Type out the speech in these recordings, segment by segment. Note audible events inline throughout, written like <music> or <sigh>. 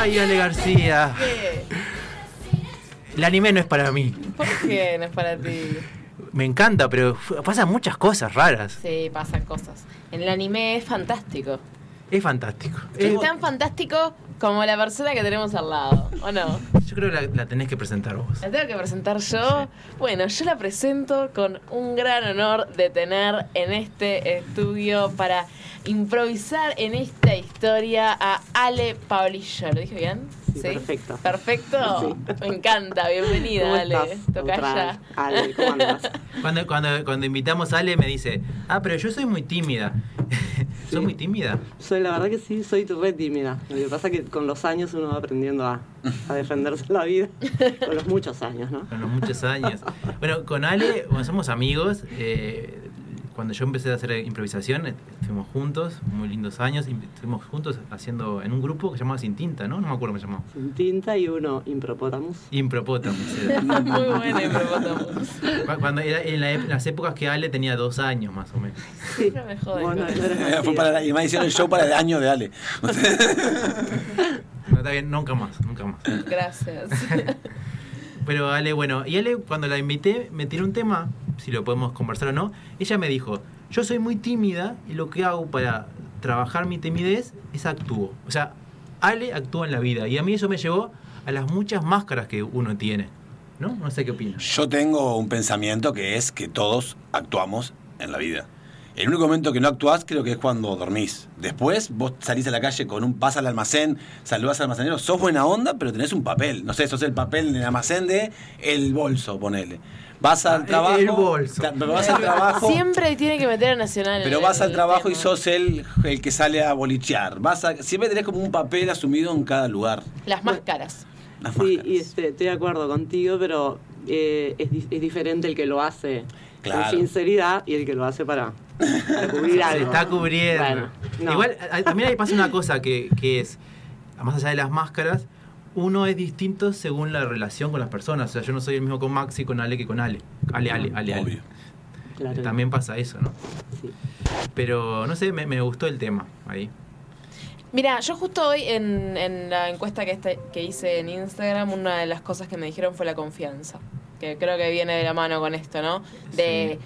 Ay, Ale García. ¿Qué? El anime no es para mí. ¿Por qué no es para ti? Me encanta, pero pasan muchas cosas raras. Sí, pasan cosas. En el anime es fantástico. Es fantástico. Es Eh, tan fantástico como la persona que tenemos al lado, ¿o no? yo creo que la, la tenés que presentar vos. ¿La tengo que presentar yo? Bueno, yo la presento con un gran honor de tener en este estudio para improvisar en esta historia a Ale Paulillo. ¿Lo dije bien? Sí, perfecto. ¿Perfecto? Sí. Me encanta, bienvenida, ¿Cómo Ale. estás? Tocaya. Ale, ¿cómo andas? <laughs> Cuando, cuando, cuando invitamos a Ale me dice, ah, pero yo soy muy tímida. <laughs> ¿Sos Sí. muy tímida? Soy, la verdad que sí, soy re tímida. Lo que pasa es que con los años uno va aprendiendo a, a defenderse la vida. Con los muchos años, ¿no? Con los muchos años. <laughs> Bueno, con Ale, bueno, somos amigos. eh, cuando yo empecé a hacer improvisación, eh, estuvimos juntos, muy lindos años. y Estuvimos juntos haciendo en un grupo que se llamaba Sin Tinta, ¿no? No me acuerdo cómo se llamaba. Sin tinta y uno impropótamos. Impropótamos. era. <laughs> Muy buena, Hipopótamo. Cu- Cuando era en la las épocas que Ale tenía dos años más o menos. Sí. No me jodas. Bueno, no eres Fue para la- y me hicieron el show para el año de Ale. <laughs> No, está bien, nunca más, nunca más. Gracias. <laughs> Pero Ale, bueno, y Ale cuando la invité me tiró un tema, si lo podemos conversar o no, ella me dijo, yo soy muy tímida y lo que hago para trabajar mi timidez es actúo. O sea, Ale actúa en la vida y a mí eso me llevó a las muchas máscaras que uno tiene. ¿No? No sé qué opinas. Yo tengo un pensamiento que es que todos actuamos en la vida. El único momento que no actuás creo que es cuando dormís. Después vos salís a la calle con un vas al almacén, saludás al almacenero, sos buena onda, pero tenés un papel. No sé, sos el papel en el almacén de el bolso, ponele. Vas Ah, al el- trabajo. el bolso. pero vas al trabajo. Siempre tiene que meter a Nacional. Pero el- vas al el trabajo y sos el, el que sale a bolichear. Vas a, siempre tenés como un papel asumido en cada lugar. Las máscaras. Las Sí, máscaras. y este, estoy de acuerdo contigo, pero eh, es diferente el que lo hace Claro. con sinceridad y el que lo hace para, <laughs> Se está cubriendo. Bueno, no. Igual, también ahí pasa una cosa que, que es, más allá de las máscaras, uno es distinto según la relación con las personas. O sea, yo no soy el mismo con Maxi, con Ale que con Ale. Ale, Ale, Ale, Ale. Obvio. Claro. También pasa eso, ¿no? Sí. Pero no sé, me, me gustó el tema ahí. Mira, yo justo hoy en, en la encuesta que, este- que hice en Instagram, una de las cosas que me dijeron fue la confianza. Que creo que viene de la mano con esto, ¿no? De cu-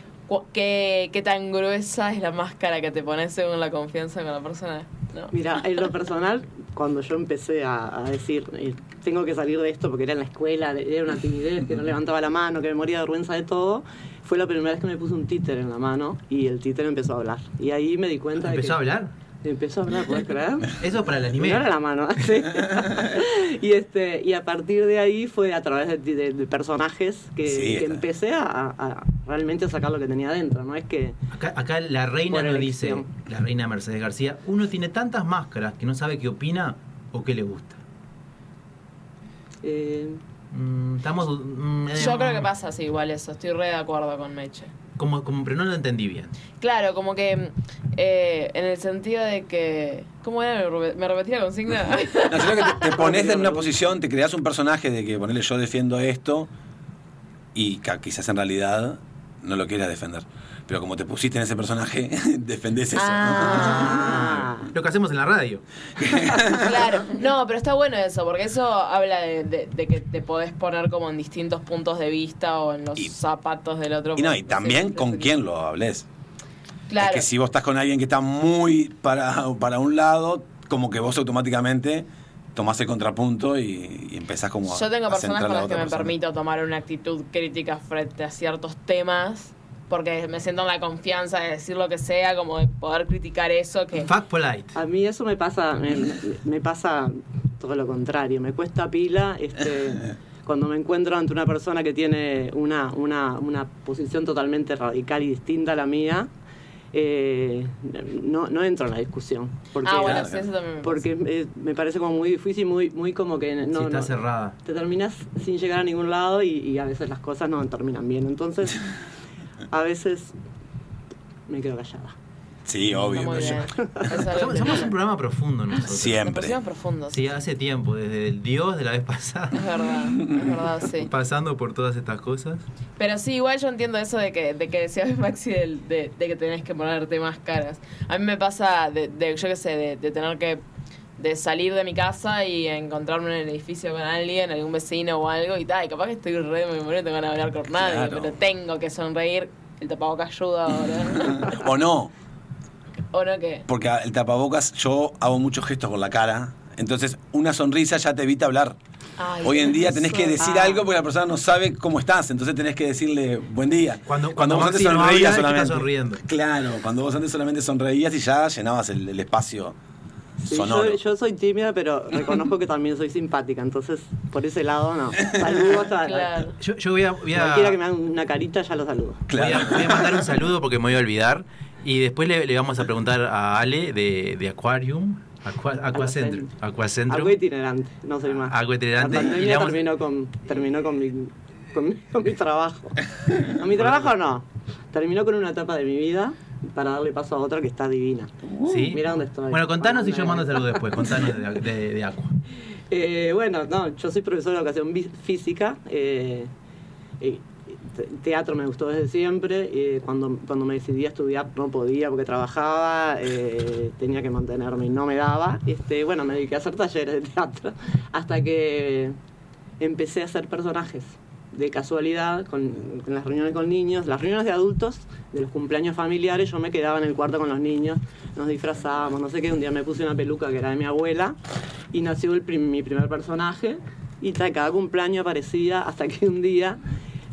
qué, qué tan gruesa es la máscara que te pones según la confianza con la persona. ¿no? Mira, en lo personal, cuando yo empecé a, a decir, eh, tengo que salir de esto porque era en la escuela, era una timidez, que no levantaba la mano, que me moría de vergüenza de todo, fue la primera vez que me puse un títer en la mano y el títer empezó a hablar. Y ahí me di cuenta de ¿Empezó a hablar? Empezó a hablar, ¿puedes creer? <laughs> Eso para el anime. Era la mano. <laughs> sí. <laughs> y este y a partir de ahí fue a través de, de- de personajes que, Sí, que está. empecé a, a realmente a sacar lo que tenía adentro. No es que Acá, acá la reina nos dice, la reina Mercedes García, uno tiene tantas máscaras que no sabe qué opina o qué le gusta. eh, Mm, estamos... mm, eh, Yo creo que pasa así, igual eso. Estoy re de acuerdo con Meche. Como, como, pero no lo entendí bien. Claro, como que eh, en el sentido de que... ¿Cómo era? ¿Me repetí la consigna? <laughs> No, sino que te, te <laughs> pones en una posición, te creas un personaje de que ponerle yo defiendo esto y quizás en realidad no lo quieras defender. Pero como te pusiste en ese personaje, <laughs> defendés eso. Ah. Lo que hacemos en la radio. <laughs> Claro, no, pero está bueno eso, porque eso habla de, de- de que te podés poner como en distintos puntos de vista o en los Y- zapatos del otro. Y no, y también sí, con quién lo hables. Claro. Es que si vos estás con alguien que está muy para, para un lado, como que vos automáticamente tomás el contrapunto y, y empezás como a Yo tengo a personas con a la las que me persona. permito tomar una actitud crítica frente a ciertos temas, porque me siento en la confianza de decir lo que sea, como de poder criticar eso, que... Fact polite. a mí eso me pasa me, me pasa todo lo contrario. Me cuesta pila este <laughs> cuando me encuentro ante una persona que tiene una, una, una posición totalmente radical y distinta a la mía. eh, no, no entro en la discusión. Porque, ah, bueno, Claro, sí, eso también me porque eh, me parece como muy difícil, muy, muy como que no, si está no- cerrada. te terminas sin llegar a ningún lado y, y a veces las cosas no terminan bien. Entonces, <laughs> a veces me quedo callada. Sí, obvio. algo Somos, somos un programa profundo nosotros. Nos Siempre. pusimos profundos. Sí, hace tiempo, desde el Dios de la vez pasada. Es verdad, es verdad, sí. Pasando por todas estas cosas. Pero sí, igual yo entiendo eso de que, de que decías Maxi del- de, de que tenés que ponerte máscaras. A mí me pasa de, de yo qué sé, de, de tener que de salir de mi casa y encontrarme en el edificio con alguien, algún vecino o algo y tal. Y capaz que estoy re de memoria, no tengo de hablar con nadie, Claro. pero tengo que sonreír. El tapabocas ayuda ahora. <laughs> o no, ¿O no qué? porque el tapabocas yo hago muchos gestos con la cara, entonces una sonrisa ya te evita hablar. Ay, Hoy en día eso. tenés que decir Ah. algo porque la persona no sabe cómo estás, entonces tenés que decirle buen día. Cuando- cuando vos antes sonreías que solamente. sonriendo. Claro, cuando vos antes solamente sonreías y ya llenabas el, el espacio Sí, sonoro. yo, yo soy tímida, pero reconozco que también soy simpática, entonces por ese lado no. Saludos a Claro. Yo, yo voy a, voy a- cualquiera que me haga una carita, ya lo saludo. voy a- voy a mandar un saludo porque me voy a olvidar. Y después le, le vamos a preguntar a Ale de, de Aquarium, Aqua, Aquacentrum. Aquacentrum. Algo itinerante, no soy más. Algo itinerante, La y le pandemia vamos- terminó con, terminó con mi, con, mi, con mi trabajo. No, mi trabajo no. Terminó con una etapa de mi vida para darle paso a otra que está divina. ¿Sí? Mira dónde estoy. Bueno, contanos y yo mando saludo después. Contanos de, de, de Aqua. <laughs> Eh, bueno, no, yo soy profesor de educación física. eh, te- teatro me gustó desde siempre. eh, cuando, cuando me decidí a estudiar no podía porque trabajaba, eh, tenía que mantenerme y no me daba. Este, bueno, me dediqué a hacer talleres de teatro hasta que empecé a hacer personajes de casualidad con, las reuniones con niños, las reuniones de adultos, de los cumpleaños familiares, yo me quedaba en el cuarto con los niños, nos disfrazábamos, no sé qué, un día me puse una peluca que era de mi abuela y nació el prim- mi primer personaje y cada cumpleaños aparecía hasta que un día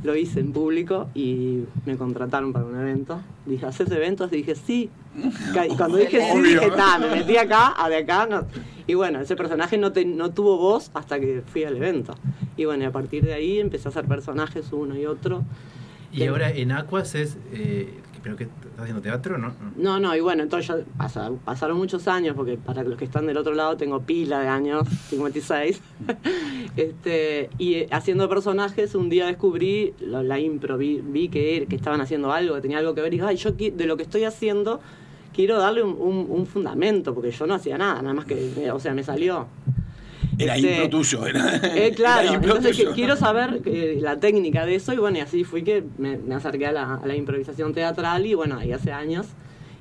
lo hice en público y me contrataron para un evento. Dije, ¿haces eventos? Dije, sí. Y cuando dije sí, dije, ta, me metí acá, a de acá. No. Y bueno, ese personaje no, te- no tuvo voz hasta que fui al evento. Y bueno, y a partir de ahí empecé a hacer personajes uno y otro. Y ahora en Aquas es. Eh, ¿Pero que estás haciendo teatro? No. no. No, y bueno, entonces pasa- pasaron muchos años, porque para los que están del otro lado tengo pila de años, <laughs> 56. <laughs> este, y eh, haciendo personajes, un día descubrí la, impro, vi, que, estaban haciendo algo, que tenía algo que ver, y dije, ay, yo de lo que estoy haciendo quiero darle un, un- un fundamento, porque yo no hacía nada, nada más que, eh, o sea, me salió. Era Este, impro tuyo, era. Eh, claro, Era impro entonces que quiero saber eh, la técnica de eso y bueno, y así fui que me, me acerqué a la, a la improvisación teatral y bueno, ahí hace años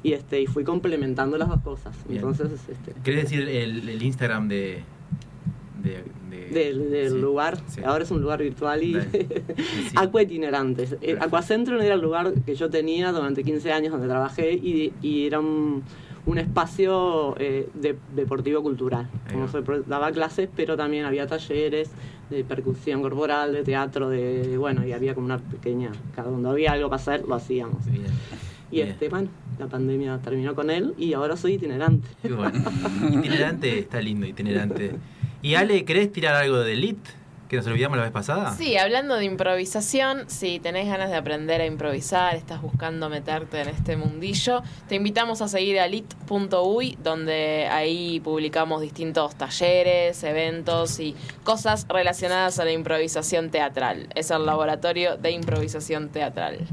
y este y fui complementando las dos cosas. Bien. Entonces, este, ¿Querés decir el, el Instagram de. de, de- del, del sí, lugar, sí. ahora es un lugar virtual y. <laughs> Sí. Aqua Itinerantes. Eh, Perfecto. Aquacentrum era el lugar que yo tenía durante 15 años donde trabajé y, y era un, un espacio eh, de- deportivo cultural. Como se daba clases, pero también había talleres de percusión corporal, de teatro, de bueno, y había como una pequeña, cada donde había algo para hacer, lo hacíamos. Bien. Y Bien. este, bueno, la pandemia terminó con él y ahora soy itinerante. Qué bueno. <laughs> Itinerante está lindo, itinerante. Y Ale, ¿querés tirar algo de Elite? Que nos olvidamos la vez pasada. Sí, hablando de improvisación, si tenés ganas de aprender a improvisar, estás buscando meterte en este mundillo, te invitamos a seguir a lit.uy, donde ahí publicamos distintos talleres, eventos y cosas relacionadas a la improvisación teatral. Es el laboratorio de improvisación teatral.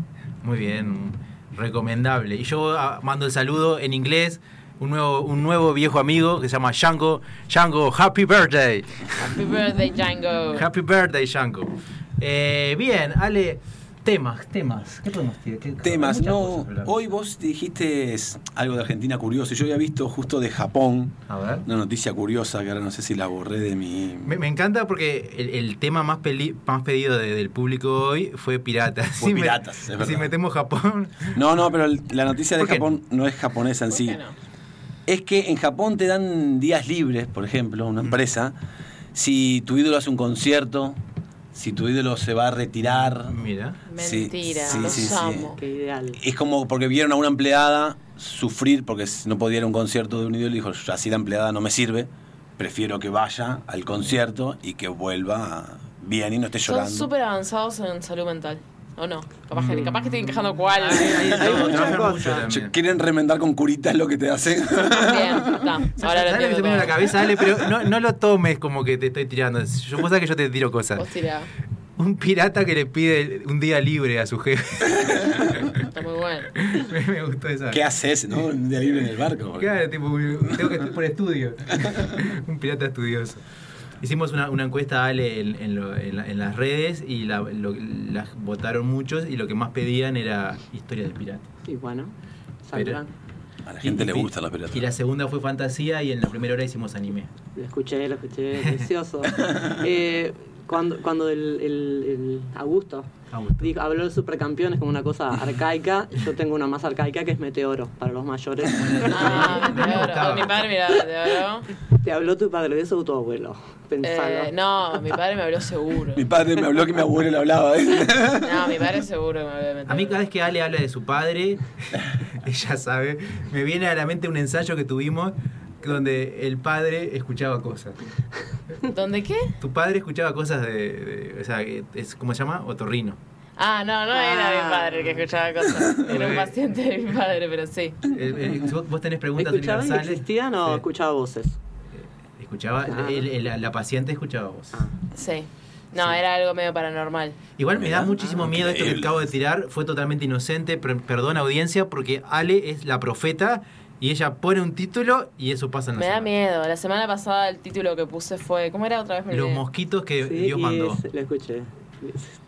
Muy bien, recomendable. Y yo ah, mando el saludo en inglés. Un nuevo, un nuevo viejo amigo que se llama Django. Django, happy birthday. Happy birthday, Django. Happy birthday, Django. Eh, bien, Ale, temas, temas. ¿Qué podemos tirar? ¿Qué- Temas, no. Hoy vos dijiste algo de Argentina curioso. y Yo había visto justo de Japón A ver. una noticia curiosa que ahora no sé si la borré de mi. Me, me encanta porque el, el tema más, peli- más pedido de- del público hoy fue piratas. Fue <laughs> Si me- piratas, es verdad. Si metemos Japón. No, no, pero el- la noticia de ¿Por qué Japón no es japonesa en ¿Por sí. qué no? Es que en Japón te dan días libres, por ejemplo, una empresa. Si tu ídolo hace un concierto, si tu ídolo se va a retirar. Mira. Sí, Mentira, sí, los sí, sí. amo. Qué ideal. Es como porque vieron a una empleada sufrir porque no podía ir a un concierto de un ídolo y dijo, así la empleada no me sirve, prefiero que vaya al concierto y que vuelva bien y no esté Son llorando. súper avanzados en salud mental. ¿O no? Capaz que, Mm. capaz que estoy encajando cuál. Hay muchas cosas. ¿Quieren remendar con curitas lo que te hacen? Bien, está. <laughs> Ahora lo ¿Sabes lo que la cabeza, Ale? Pero no, no lo tomes como que te estoy tirando. Yo vos sabés que yo te tiro cosas. Vos tirá. Un pirata que le pide un día libre a su jefe. <laughs> Está muy bueno. me, <laughs> me gustó esa. ¿Qué haces, no? Un día libre en el barco. Claro, tipo, tengo que por estudio. un pirata estudioso. Hicimos una, una encuesta, Ale, en, en lo- en la- en las redes y la, lo- las votaron muchos y lo que más pedían era historia de pirata. Y bueno, saldrán. A la gente Y- le y- gustan los piratas. Y la segunda fue fantasía y en la primera hora hicimos anime. Lo escuché, lo escuché, precioso. <laughs> Eh, cuando cuando el, el- el Augusto Augusto. dijo, habló de supercampeones como una cosa <laughs> arcaica, yo tengo una más arcaica que es Meteoro, para los mayores. <laughs> Ah, Me Meteoro. Mi padre miraba Meteoro. Te habló tu padre de eso o tu abuelo. Pensalo. Eh, no, mi padre me habló seguro. Mi padre me habló que mi abuelo le hablaba. No, mi padre seguro que me habló de. A mí cada vez que Ale habla de su padre, <laughs> ella sabe, me viene a la mente un ensayo que tuvimos donde el padre escuchaba cosas. ¿Dónde qué? Tu padre escuchaba cosas de, de- o sea, es ¿cómo se llama? Otorrino. Ah, no, no era Ah. mi padre el que escuchaba cosas. Era un paciente de mi padre, pero sí. El- vos, tenés preguntas ¿Escuchaban y universales. existían o Sí. escuchaba voces? Escuchaba, Ah. el- el- la, la paciente escuchaba voz. Ah. Sí. No, era algo medio paranormal. Igual me da muchísimo Ah, miedo esto que acabo de tirar. Fue totalmente inocente. per- Perdón, audiencia, porque Ale es la profeta y ella pone un título y eso pasa en la Me da semana. miedo. La semana pasada el título que puse fue. ¿Cómo era otra vez? Me Los mosquitos que Sí, Dios mandó. es- lo escuché.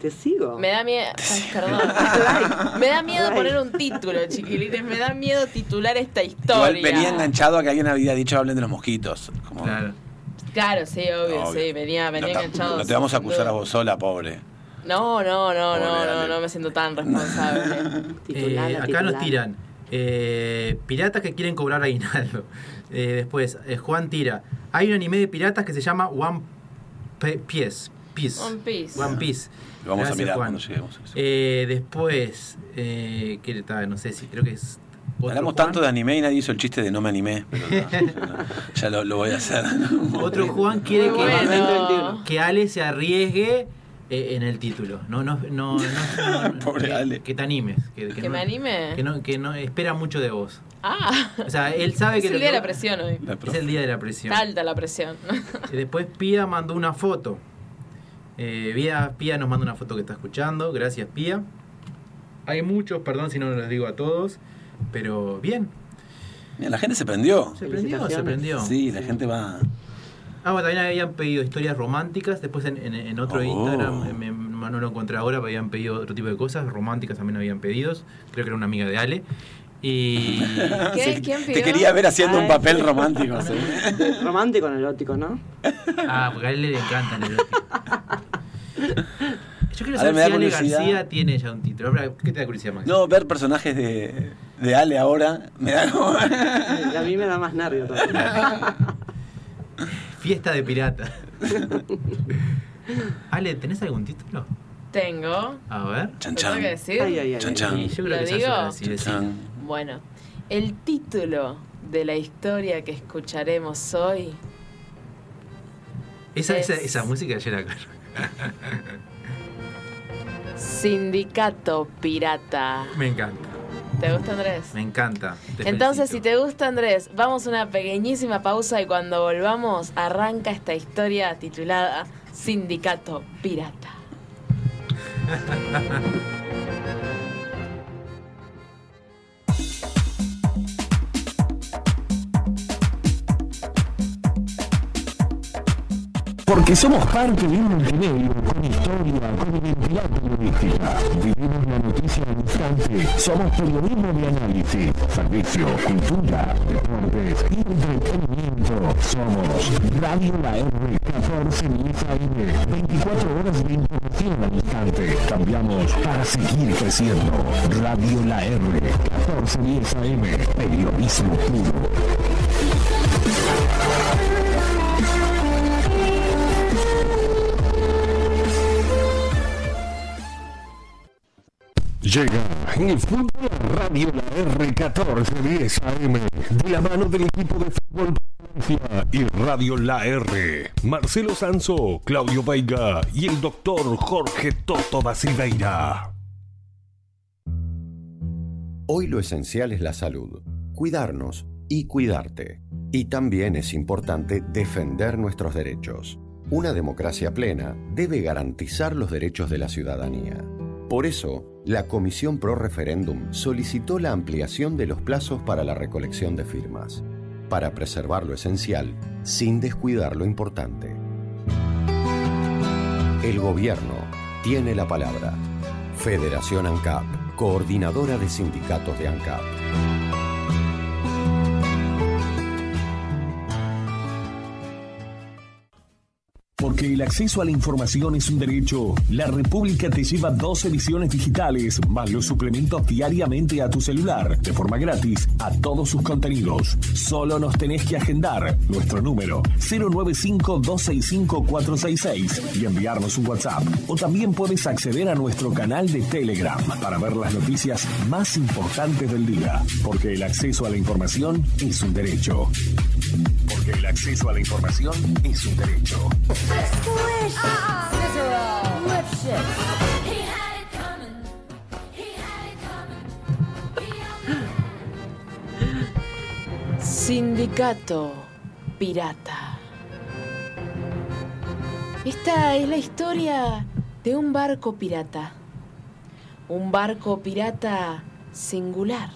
Te sigo. Me da miedo. Ay, perdón. <laughs> me da miedo poner un título, chiquilines. Me da miedo titular esta historia. Igual venía enganchado a que alguien había dicho hablen de los mosquitos. Como- Claro. Claro, sí, obvio, Obvio. sí. Venía, venía no, te- enganchado. no te vamos a acusar a vos sola, pobre. No, no, no, Pobre no, no, no me siento tan responsable. <laughs> Eh, acá nos tiran eh, piratas que quieren cobrar aguinaldo. Eh, después, eh, Juan tira. Hay un anime de piratas que se llama One Piece. Piece. One Piece. One Piece. Lo vamos Gracias, a mirar Juan. cuando lleguemos. a eso. Eh, después, eh, ¿qué tal? No sé si creo que es. otro Hablamos Juan. tanto de anime y nadie hizo el chiste de no me animé. Pero <laughs> no, no, ya lo, lo voy a hacer. <laughs> Otro Juan quiere Muy que, bueno. que Ale se arriesgue eh, en el título. No, no, no, no, no, <laughs> Pobre que, Ale. que te animes. Que, ¿Que no- me anime? Que no, que no espera mucho de vos. Ah, O sea, él sabe es que el lo día de que- la presión hoy. La Es el día de la presión. Alta la presión. Y después Pía mandó una foto. Eh, Pía, Pía nos manda una foto que está escuchando. Gracias, Pía. Hay muchos, perdón si no los digo a todos. Pero bien. Mira, la gente se prendió. Se prendió, se prendió. Sí, la gente va. Ah, bueno, también habían pedido historias románticas. Después en, en- en otro Oh. Instagram, me- no lo encontré ahora, pero habían pedido otro tipo de cosas. Románticas también habían pedido. Creo que era una amiga de Ale. Y. <laughs> ¿Qué? Sí, ¿Quién Te pidió? quería ver haciendo un Ay, papel sí. romántico. ¿sí? <laughs> Romántico, erótico, ¿no? Ah, porque a él le encanta el erótico. <laughs> Yo quiero A ver, saber me si Ale curiosidad. García tiene ya un título. Ahora, ¿Qué te da curiosidad, Max? No, ver personajes de, de Ale ahora me da como. <laughs> A mí me da más nervio todavía. <laughs> Fiesta de pirata. <laughs> Ale, ¿tenés algún título? Tengo. A ver. Chan ¿Lo tengo chan. que decir? Ay, ay, ay. Chan, chan. Y yo creo ¿Lo que digo? sí, Chan, chan. Bueno, el título de la historia que escucharemos hoy Esa, esa, Es- esa música ya la Sindicato Pirata. Me encanta, ¿Te gusta Andrés? me encanta. Entonces, si te gusta Andrés, vamos a una pequeñísima pausa y cuando volvamos arranca esta historia titulada Sindicato Pirata. <laughs> Porque somos parte de un multimedio con historia, con identidad periodística. Vivimos la noticia al instante. Somos periodismo de análisis, servicio, cultura, deportes y entretenimiento. Somos Radio La R 1410 AM. 24 horas de información al instante. Cambiamos para seguir creciendo. Radio La R 1410 AM. Periodismo puro. Llega en el fútbol Radio La R1410 AM de la mano del equipo de fútbol y Radio La R. Marcelo Sanso, Claudio Veiga y el doctor Jorge Toto da Silveira. Hoy lo esencial es la salud, cuidarnos y cuidarte. Y también es importante defender nuestros derechos. Una democracia plena debe garantizar los derechos de la ciudadanía. Por eso, la Comisión Pro Referéndum solicitó la ampliación de los plazos para la recolección de firmas, para preservar lo esencial sin descuidar lo importante. El gobierno tiene la palabra. Federación ANCAP, coordinadora de sindicatos de ANCAP. Porque el acceso a la información es un derecho, La República te lleva dos ediciones digitales, más los suplementos diariamente a tu celular, de forma gratis, a todos sus contenidos. Solo nos tenés que agendar nuestro número 095-265-466 y enviarnos un WhatsApp. O también puedes acceder a nuestro canal de Telegram para ver las noticias más importantes del día. Porque el acceso a la información es un derecho. Porque el acceso a la información es un derecho. Sindicato Pirata. Esta es la historia de un barco pirata. Un barco pirata singular.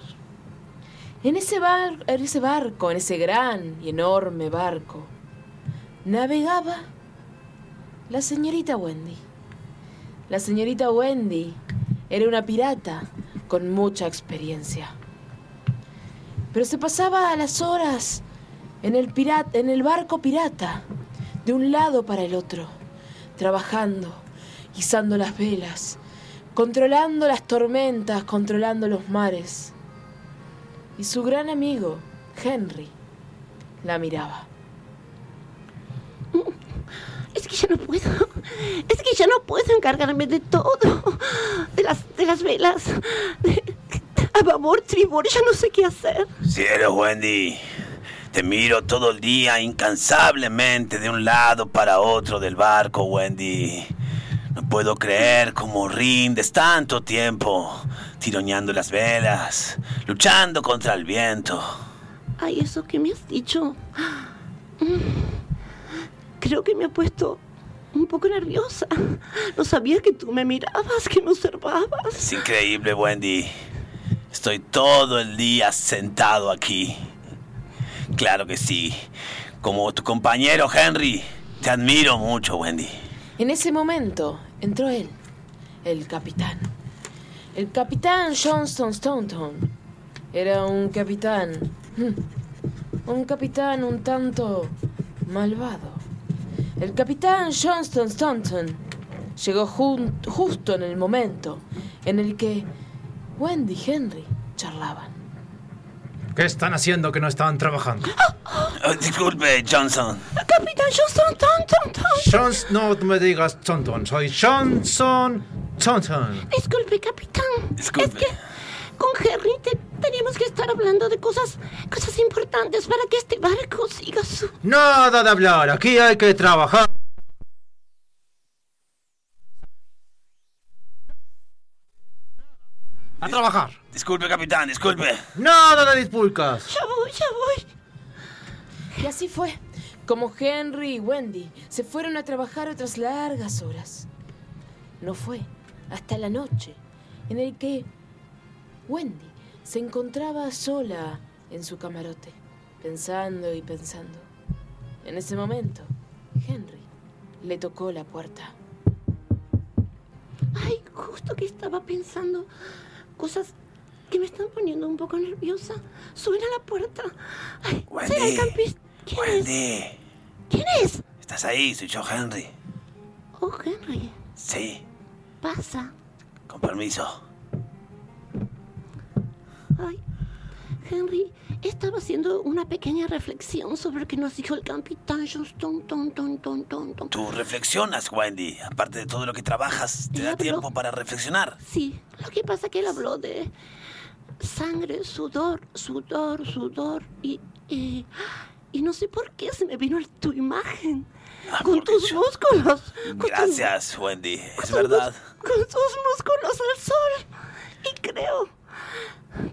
En ese, bar- en ese barco, en ese gran y enorme barco, navegaba la señorita Wendy. La señorita Wendy era una pirata con mucha experiencia. Pero se pasaba las horas en el, en el barco pirata, de un lado para el otro, trabajando, izando las velas, controlando las tormentas, controlando los mares. Y su gran amigo, Henry, la miraba. <laughs> Es que ya no puedo. Es que ya no puedo encargarme de todo. De las, de las velas. De, a babor, tribor, ya no sé qué hacer. Cielo, Wendy. Te miro todo el día incansablemente de un lado para otro del barco, Wendy. No puedo creer cómo rindes tanto tiempo tironeando las velas, luchando contra el viento. Ay, eso que me has dicho. Mm. Creo que me ha puesto un poco nerviosa. No sabía que tú me mirabas, que me observabas. Es increíble, Wendy. Estoy todo el día sentado aquí. Claro que sí. Como tu compañero Henry, te admiro mucho, Wendy. En ese momento entró él, el capitán. El capitán Johnston Staunton. Era un capitán. hmm, Un capitán un tanto malvado. El capitán Johnston Staunton llegó justo en el momento en el que Wendy y Henry charlaban. ¿Qué están haciendo que no estaban trabajando? Oh, disculpe, Johnson. Capitán Johnson, ton, ton, ton. Jones, no me digas Tonton, soy Johnson Tonton. Disculpe, capitán. Disculpe. Es que con Henry te- teníamos que estar hablando de cosas, cosas importantes para que este barco siga su... Nada de hablar, aquí hay que trabajar. A trabajar. Disculpe, capitán, disculpe. Nada de dispulcas. Ya voy, ya voy. Y así fue, como Henry y Wendy se fueron a trabajar otras largas horas. No fue hasta la noche en el que Wendy se encontraba sola en su camarote, pensando y pensando. En ese momento, Henry le tocó la puerta. Ay, justo que estaba pensando cosas que me están poniendo un poco nerviosa. Suena la puerta. Ay, será el Wendy. campis. ¿Quién es? Wendy. ¿Quién es? ¿Estás ahí? Soy yo, Henry. Oh, Henry. Sí, Pasa. con permiso. Henry, estaba haciendo una pequeña reflexión sobre lo que nos dijo el capitán Johnston, ton, ton, ton, ton, ton. Tú reflexionas, Wendy. Aparte de todo lo que trabajas, te da tiempo para reflexionar. Sí, lo que pasa que él habló de sangre, sudor, sudor, sudor y... y y no sé por qué se me vino tu imagen. Ah, con tus yo- músculos. con Gracias, Wendy. Es con tus- verdad. Con tus músculos al sol. Y creo...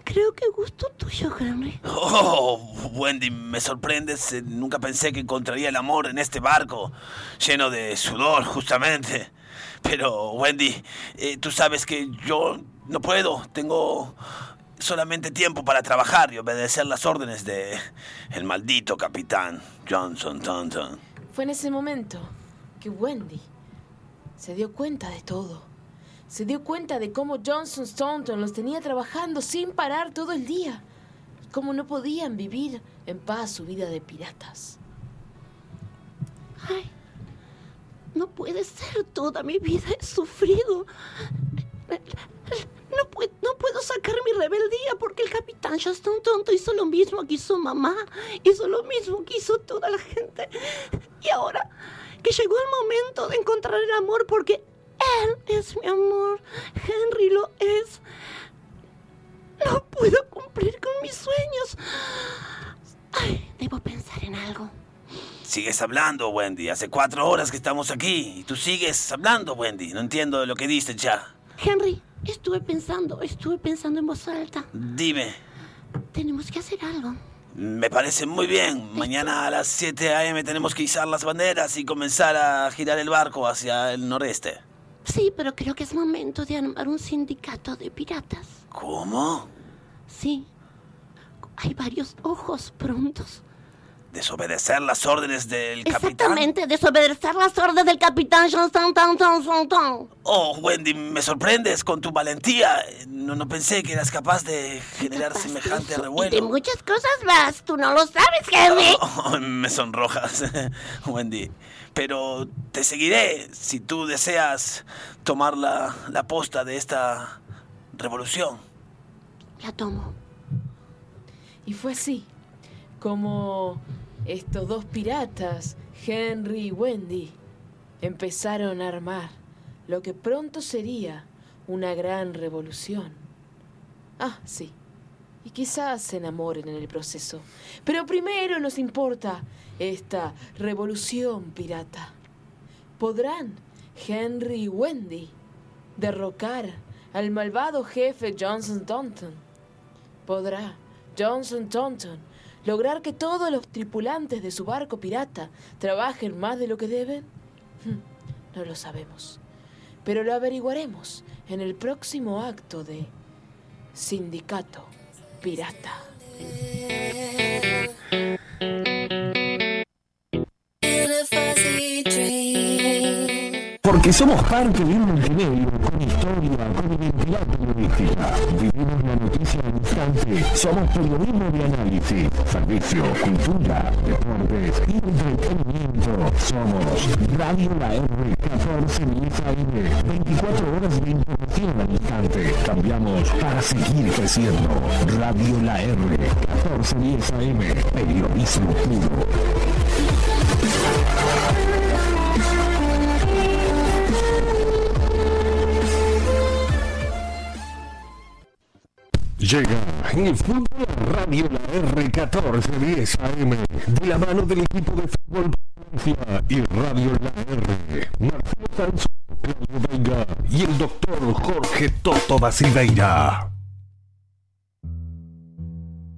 Creo que gusto tuyo, Henry. Oh, Wendy, me sorprendes. Eh, Nunca pensé que encontraría el amor en este barco, lleno de sudor, justamente. Pero, Wendy, eh, tú sabes que yo no puedo. Tengo solamente tiempo para trabajar y obedecer las órdenes de el maldito capitán Johnson Tonton. Fue en ese momento que Wendy se dio cuenta de todo. Se dio cuenta de cómo Johnson Staunton los tenía trabajando sin parar todo el día. Y cómo no podían vivir en paz su vida de piratas. Ay, no puede ser. Toda mi vida he sufrido. No, pue- no puedo sacar mi rebeldía porque el capitán Johnston hizo lo mismo que hizo mamá, hizo lo mismo que hizo toda la gente. Y ahora que llegó el momento de encontrar el amor porque él es mi amor, Henry lo es. No puedo cumplir con mis sueños. Ay, debo pensar en algo. Sigues hablando, Wendy. Hace cuatro horas que estamos aquí y tú sigues hablando, Wendy. No entiendo lo que dices ya. Henry, estuve pensando, estuve pensando en voz alta. Dime. Tenemos que hacer algo. Me parece muy bien. Mañana a las 7 a.m. tenemos que izar las banderas y comenzar a girar el barco hacia el noreste. Sí, pero creo que es momento de armar un sindicato de piratas. ¿Cómo? Sí. Hay varios ojos prontos. ¿Desobedecer las órdenes del capitán? Exactamente, desobedecer las órdenes del capitán Johnston Ton Ton. Oh, Wendy, me sorprendes con tu valentía. No, no pensé que eras capaz de generar Capaz de semejante eso Y de revuelo. muchas cosas más, tú no lo sabes, Henry. Oh, <laughs> me sonrojas, <laughs> Wendy. Pero te seguiré si tú deseas tomar la, la posta de esta revolución. La tomo. Y fue así, como estos dos piratas, Henry y Wendy, empezaron a armar lo que pronto sería una gran revolución. Ah, sí. Y quizás se enamoren en el proceso. Pero primero nos importa esta revolución pirata. ¿Podrán Henry y Wendy derrocar al malvado jefe Johnson Taunton? ¿Podrá Johnson Taunton lograr que todos los tripulantes de su barco pirata trabajen más de lo que deben? Hmm, No lo sabemos. Pero lo averiguaremos en el próximo acto de Sindicato Pirata. Porque somos parte de un multimedio con historia, con identidad periodística. Vivimos la noticia al instante. Somos periodismo de análisis, servicio, cultura, deportes y entretenimiento. Somos Radio La R 1410 AM. 24 horas de información al instante. Cambiamos para seguir creciendo. Radio La R 1410 AM. Periodismo puro. Llega en el fútbol Radio La R1410 AM de la mano del equipo de fútbol y Radio La R. Marcelo Sanz, Claudio Veiga y el doctor Jorge Toto da Silveira.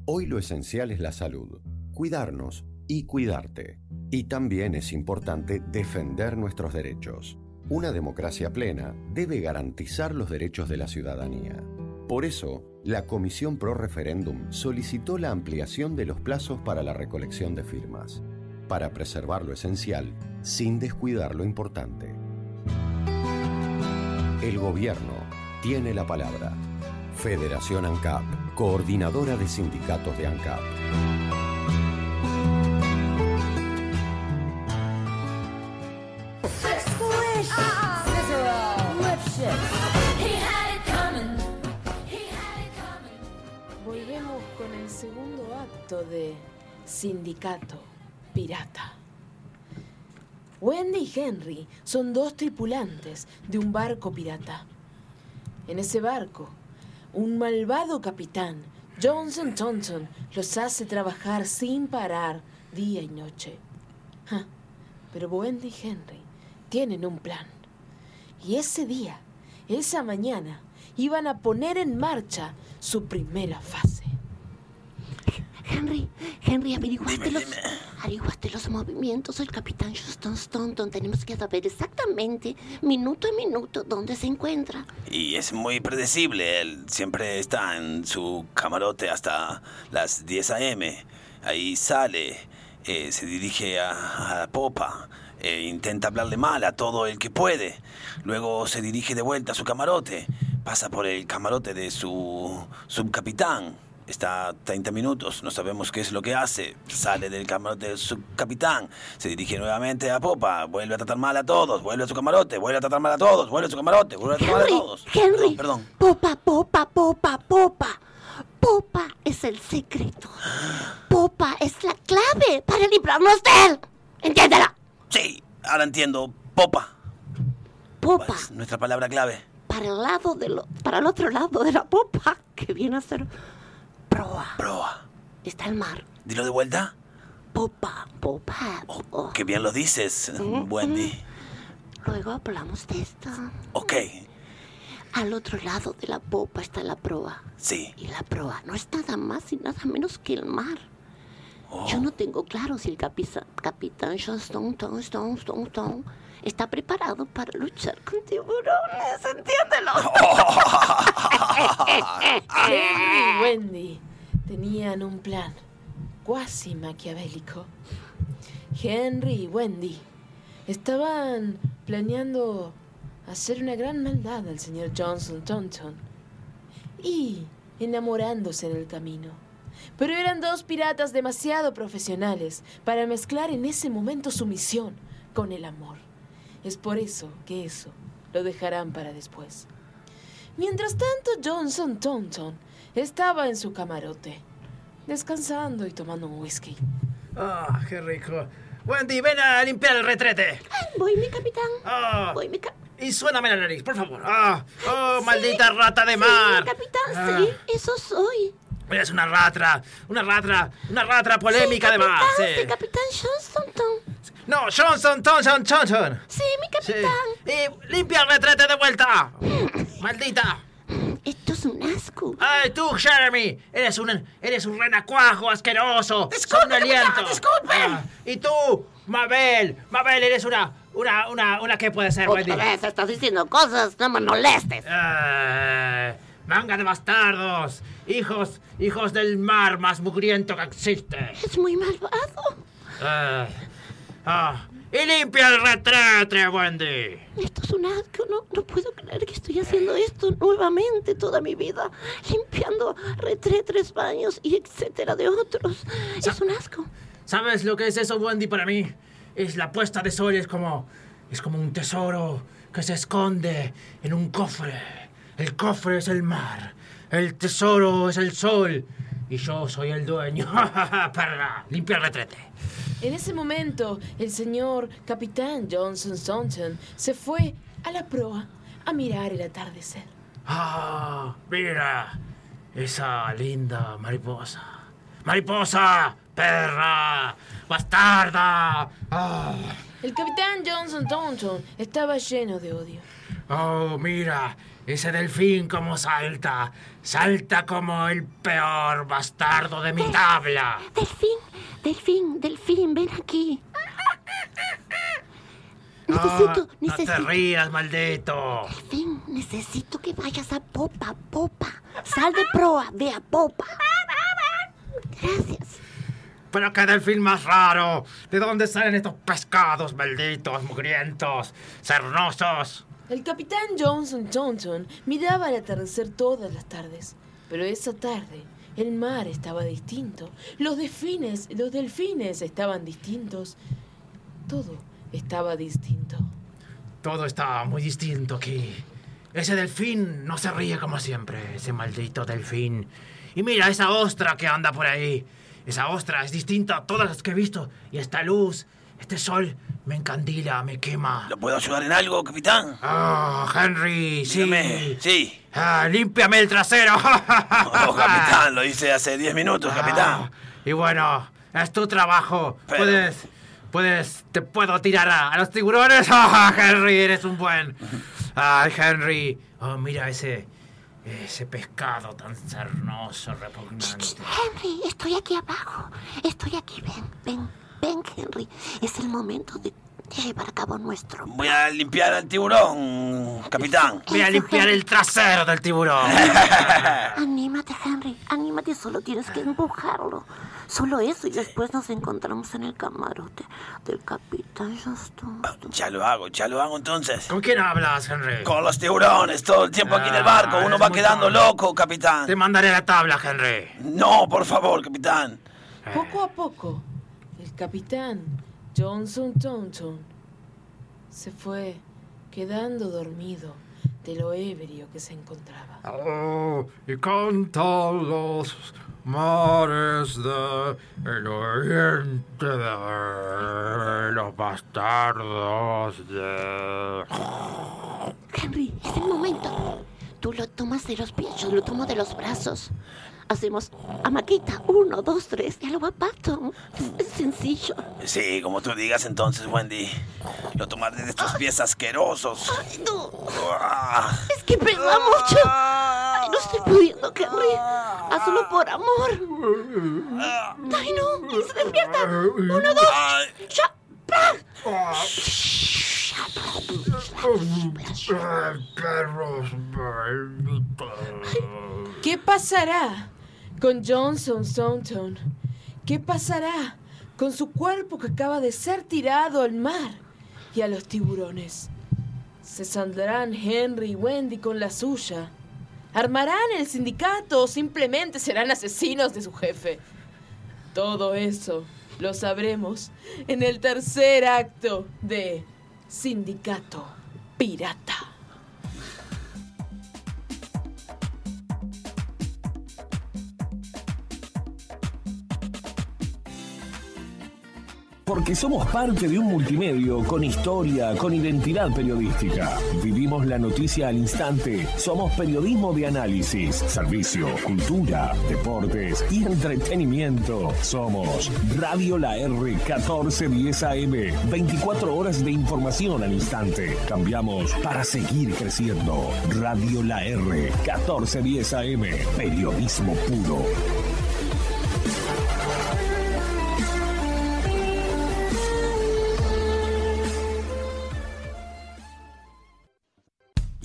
Hoy lo esencial es la salud, cuidarnos y cuidarte. Y también es importante defender nuestros derechos. Una democracia plena debe garantizar los derechos de la ciudadanía. Por eso, la Comisión Pro Referéndum solicitó la ampliación de los plazos para la recolección de firmas, para preservar lo esencial sin descuidar lo importante. El gobierno tiene la palabra. Federación ANCAP, coordinadora de sindicatos de ANCAP. Acto de Sindicato Pirata. Wendy y Henry son dos tripulantes de un barco pirata. En ese barco, un malvado capitán, Johnson Thompson, los hace trabajar sin parar día y noche. Pero Wendy y Henry tienen un plan. Y ese día, esa mañana, iban a poner en marcha su primera fase. Henry, Henry, averiguaste Dime, los, dime. averiguaste los movimientos del capitán Justin Staunton. Tenemos que saber exactamente, minuto a minuto, dónde se encuentra. Y es muy predecible. Él siempre está en su camarote hasta las 10 a.m. Ahí sale, eh, se dirige a, a la popa, eh, intenta hablarle mal a todo el que puede. Luego se dirige de vuelta a su camarote, pasa por el camarote de su subcapitán Está 30 minutos, no sabemos qué es lo que hace. Sale del camarote del subcapitán, se dirige nuevamente a popa, vuelve a tratar mal a todos, vuelve a su camarote, vuelve a tratar mal a todos, vuelve a su camarote, vuelve a tratar mal a todos. Henry. Perdón, perdón. Popa, popa, popa, popa. Popa es el secreto. Popa es la clave para librarnos de él. Entiéndela. Sí, ahora entiendo. Popa. Popa. Es nuestra palabra clave. Para el lado de lo, para el otro lado de la popa, que viene a ser proa. Proa. Está el mar. Dilo de vuelta. Popa, popa. Oh, qué bien lo dices, Wendy. Luego hablamos de esto. Ok, Al otro lado de la popa está la proa. sí. Y la proa no es nada más y nada menos que el mar. Oh. Yo no tengo claro si el capiza- capitán Johnston, está preparado para luchar con tiburones, entiéndelo. <laughs> Y Wendy tenían un plan cuasi maquiavélico. Henry y Wendy estaban planeando hacer una gran maldad al señor Johnson Tonton y enamorándose en el camino. Pero eran dos piratas demasiado profesionales para mezclar en ese momento su misión con el amor. Es por eso que eso lo dejarán para después. Mientras tanto, Johnson Tonton estaba en su camarote, descansando y tomando un whisky. Ah, qué rico. Wendy, ven a limpiar el retrete. Voy, mi capitán. Ah, Voy, mi capitán. y suéname la nariz, por favor. Ah, oh, maldita rata de mar. mi capitán, Ah, sí, eso soy. Eres una ratra, una ratra, una ratra polémica sí, de mar. capitán, sí. sí, capitán Johnston. Tom. No, Johnson, Johnson, Johnson. Sí, mi Sí. capitán. Y limpia el retrete de vuelta. <laughs> Maldita. Esto es un asco. Ay, tú, Jeremy, eres un, eres un renacuajo asqueroso. Con un aliento. Ah, y tú, Mabel, Mabel, eres una, una, una, una, ¿qué puede ser, Wendy? Otra vez estás diciendo cosas, no me molestes. Eh, manga de bastardos, hijos, hijos del mar más mugriento que existe. Es muy malvado. Eh, ah, y limpia el retrete, Wendy. Esto es un asco, no, no puedo creer que estoy haciendo esto nuevamente toda mi vida, limpiando retretes, baños y etcétera de otros. Es un asco. ¿Sabes lo que es eso, Wendy, para mí? Es la puesta de sol, es como, es como un tesoro que se esconde en un cofre. El cofre es el mar, el tesoro es el sol y yo soy el dueño. <laughs> Para limpia el retrete. En ese momento, el señor capitán Johnson Thornton se fue a la proa a mirar el atardecer. Ah, mira, esa linda mariposa. Mariposa, perra, bastarda. Ah. El capitán Johnson Thornton estaba lleno de odio. Oh, mira, ese delfín como salta. Salta como el peor bastardo de mi tabla. Delfín, delfín, delfín, ven aquí. Necesito, Ah, no te necesito. rías, maldito. Delfín, necesito que vayas a popa, popa. Sal de proa, ve a popa. Gracias. Pero qué delfín más raro. ¿De dónde salen estos pescados malditos, mugrientos, cernosos? El capitán Johnson Thornton miraba el atardecer todas las tardes, pero esa tarde el mar estaba distinto, los delfines, los delfines estaban distintos, todo estaba distinto. Todo está muy distinto aquí. Ese delfín no se ríe como siempre, ese maldito delfín. Y mira esa ostra que anda por ahí. Esa ostra es distinta a todas las que he visto. Y esta luz, este sol, me encandila, me quema. ¿Lo puedo ayudar en algo, capitán? Ah, Henry, sí. Dígame. Sí. Ah, límpiame el trasero. <laughs> Oh, capitán, lo hice hace 10 minutos, capitán. Ah, y bueno, es tu trabajo. Pero- Puedes, puedes, te puedo tirar a, a los tiburones. <laughs> Ah, Henry, eres un buen. Ay, Henry. Oh, mira ese, ese pescado tan cernoso, repugnante. Henry, estoy aquí abajo. Estoy aquí, ven, ven, ven, Henry. Es el momento de, llevar a cabo nuestro Voy a limpiar al tiburón, capitán. Voy a limpiar el trasero del tiburón. <laughs> Anímate, Henry, anímate, solo tienes que empujarlo. Solo eso y después nos encontramos en el camarote del capitán. Ya lo hago, ya lo hago entonces. ¿Con quién hablas, Henry? Con los tiburones todo el tiempo aquí en el barco. Ah, Uno eres va quedando tonto. loco, capitán. Te mandaré la tabla, Henry. No, por favor, capitán. Poco a poco, el capitán Johnson Taunton se fue quedando dormido de lo ebrio que se encontraba. Oh, y cantan los mares de el oriente de los bastardos de... Henry, es el momento. Tú lo tomas de los pies, yo lo tomo de los brazos. Hacemos amaquita, uno, dos, tres, ya lo va pato. Es sencillo. Sí, como tú digas entonces, Wendy. Lo tomaré de estos pies asquerosos. Ay, no, Ah. es que pesa mucho. Ay, no estoy pudiendo, Henry. Hazlo por amor. Ay, no, y se despierta. Uno, dos, Ay. ya. ¡pra! Perros malditos. ¿Qué pasará con Johnson Taunton? ¿Qué pasará con su cuerpo que acaba de ser tirado al mar y a los tiburones? ¿Se saldrán Henry y Wendy con la suya? ¿Armarán el sindicato o simplemente serán asesinos de su jefe? Todo eso lo sabremos en el tercer acto de Sindicato Pirata. Porque somos parte de un multimedio con historia, con identidad periodística. Vivimos la noticia al instante. Somos periodismo de análisis, servicio, cultura, deportes y entretenimiento. Somos Radio La R 1410 AM. 24 horas de información al instante. Cambiamos para seguir creciendo. Radio La R 1410 AM. Periodismo puro.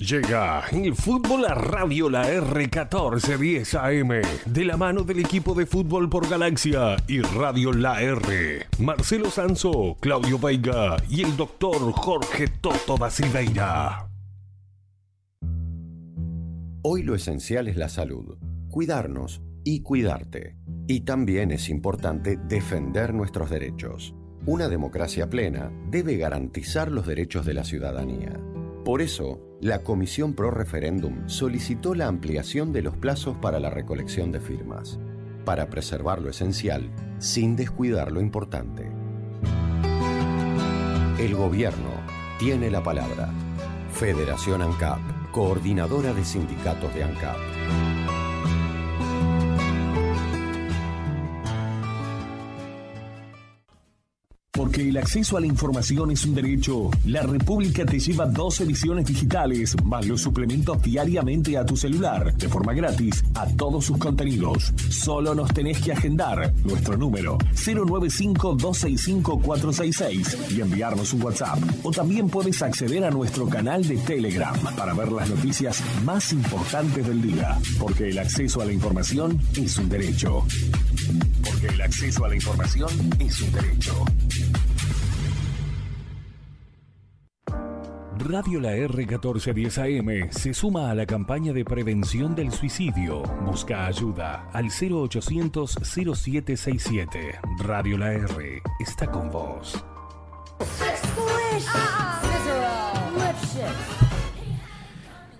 Llega el fútbol a Radio La R1410 AM, de la mano del equipo de fútbol por Galaxia y Radio La R. Marcelo Sanso, Claudio Veiga y el doctor Jorge Toto da Silveira. Hoy lo esencial es la salud, cuidarnos y cuidarte. Y también es importante defender nuestros derechos. Una democracia plena debe garantizar los derechos de la ciudadanía. Por eso, la Comisión Pro Referéndum solicitó la ampliación de los plazos para la recolección de firmas, para preservar lo esencial sin descuidar lo importante. El gobierno tiene la palabra. Federación ANCAP, coordinadora de sindicatos de ANCAP. Porque el acceso a la información es un derecho. La República te lleva dos ediciones digitales, más los suplementos diariamente a tu celular, de forma gratis, a todos sus contenidos. Solo nos tenés que agendar nuestro número 095-265-466 y enviarnos un WhatsApp. O también puedes acceder a nuestro canal de Telegram para ver las noticias más importantes del día. Porque el acceso a la información es un derecho. Porque el acceso a la información es un derecho. Radio La R 1410 AM se suma a la campaña de prevención del suicidio. Busca ayuda al 0800 0767. Radio La R está con vos.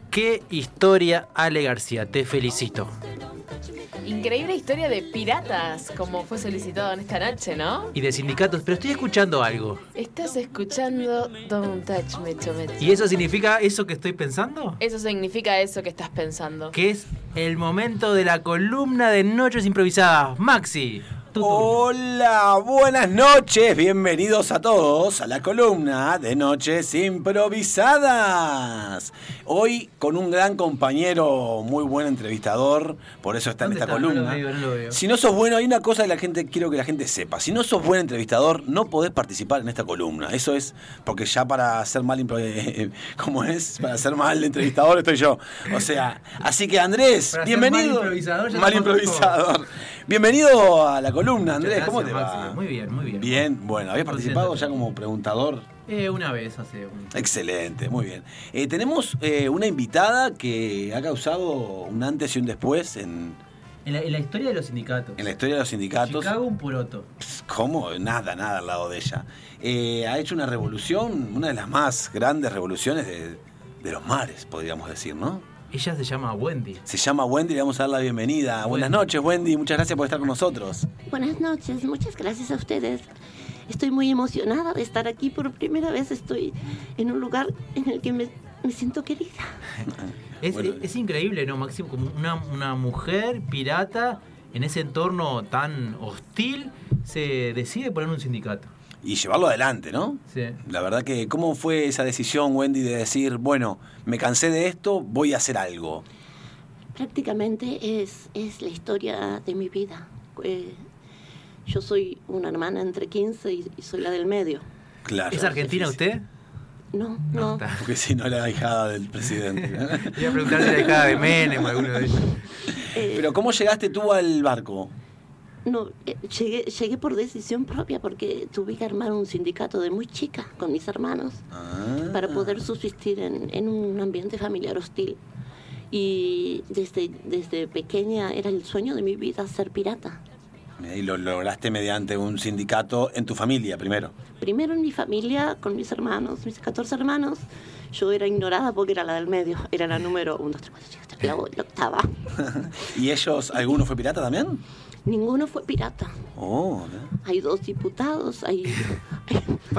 Qué historia, Ale García, te felicito. Increíble historia de piratas, como fue solicitado en esta noche, ¿no? Y de sindicatos, pero estoy escuchando algo. Estás escuchando Don't Touch Me Tomato. ¿Y eso significa eso que estoy pensando? Eso significa eso que estás pensando. Que es el momento de la columna de Noches Improvisadas. Maxi. Hola, buenas noches, bienvenidos a todos a la columna de Noches Improvisadas. Hoy con un gran compañero, muy buen entrevistador, por eso está en ¿Dónde esta está? No lo columna. veo, no lo veo. Si no sos bueno, hay una cosa que la gente quiero que la gente sepa. Si no sos buen entrevistador, no podés participar en esta columna. Eso es porque ya para ser mal <laughs> eh, ¿cómo es? Para ser mal entrevistador estoy yo. O sea, así que Andrés, Para bienvenido. mal improvisador, ya Mal improvisador. Bienvenido a la columna, Andrés. ¿Cómo te va? Muy bien, muy bien. Bien, bueno, ¿habías participado ya como preguntador? Eh, una vez hace un... Excelente, muy bien. Eh, tenemos eh, una invitada que ha causado un antes y un después en, En la, en la historia de los sindicatos. en la historia de los sindicatos. Chicago un poroto. ¿Cómo? Nada, nada al lado de ella. Eh, ha hecho una revolución, una de las más grandes revoluciones de, de los mares, podríamos decir, ¿no? Ella se llama Wendy. Se llama Wendy, le vamos a dar la bienvenida. Buenas noches, Wendy, muchas gracias por estar con nosotros. Buenas noches, muchas gracias a ustedes. Estoy muy emocionada de estar aquí por primera vez. Estoy en un lugar en el que me, me siento querida. <laughs> Es, Bueno. es increíble, ¿no, Máximo? Como una, una mujer pirata en ese entorno tan hostil se decide poner un sindicato. Y llevarlo adelante, ¿no? Sí. La verdad que, ¿cómo fue esa decisión, Wendy, de decir, bueno, me cansé de esto, voy a hacer algo? Prácticamente es, es la historia de mi vida. Eh, yo soy una hermana entre 15 y, y soy la del medio. Claro. ¿Es argentina usted? No, no. está. Porque si no, la hijada del presidente. <laughs> Iba a preguntar si era hija de Menem o alguno de ellos. Eh, Pero, ¿cómo llegaste tú al barco? No, eh, llegué, llegué por decisión propia porque tuve que armar un sindicato de muy chica con mis hermanos Ah. para poder subsistir en, en un ambiente familiar hostil. Y desde, desde pequeña era el sueño de mi vida ser pirata. Y lo lograste mediante un sindicato en tu familia, primero. Primero en mi familia, con mis hermanos, mis 14 hermanos. Yo era ignorada porque era la del medio. Era la número 1, 2, 3, 4, 5, 6, la, la octava. <laughs> ¿Y ellos, alguno fue pirata también? Ninguno fue pirata. Oh, Hay dos diputados, hay, <laughs>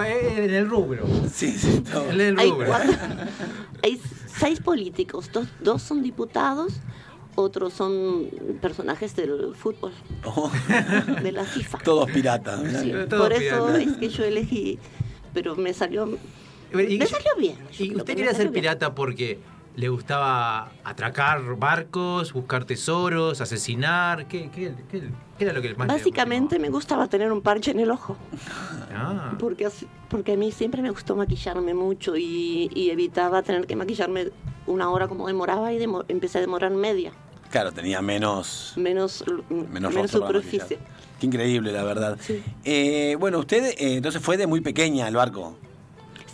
eh, En el rubro. sí, sí, todo. En el hay, rubro. cuatro- <laughs> hay seis políticos. Dos, dos son diputados, otros son personajes del fútbol, Oh, <laughs> de la FIFA. todos piratas. Sí, Todos por eso piratas. es que yo elegí, pero me salió, Y- me salió bien. ¿Y usted quería ser bien. pirata porque le gustaba atracar barcos, buscar tesoros, asesinar? ¿Qué, qué, qué- qué era lo que más le Básicamente me gustaba tener un parche en el ojo, Ah, porque, así- porque a mí siempre me gustó maquillarme mucho y, y evitaba tener que maquillarme una hora como demoraba y demo- empecé a demorar media, Claro, tenía menos, menos, menos, menos superficie. Qué increíble, la verdad. Sí. Eh, bueno, usted eh, entonces fue de muy pequeña al barco,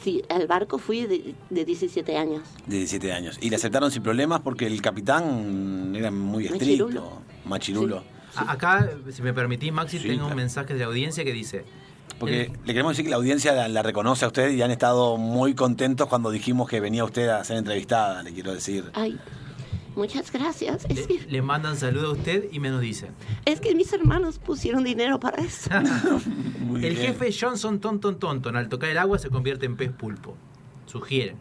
Sí, al barco fui de, de 17 años. de 17 años. Y le aceptaron sin problemas porque el capitán era muy estricto, Machirulo. Acá, si me permitís, Maxi, Sí, tengo un mensaje de la audiencia que dice... Porque el- le queremos decir que la audiencia la, la reconoce a usted y han estado muy contentos cuando dijimos que venía usted a ser entrevistada, le quiero decir. Ay, muchas gracias. Es le, que, le mandan saludo a usted y me nos dicen. es que mis hermanos pusieron dinero para eso. <laughs> <laughs> El bien. jefe Johnson Tonton Tonton al tocar el agua se convierte en pez pulpo. Sugieren.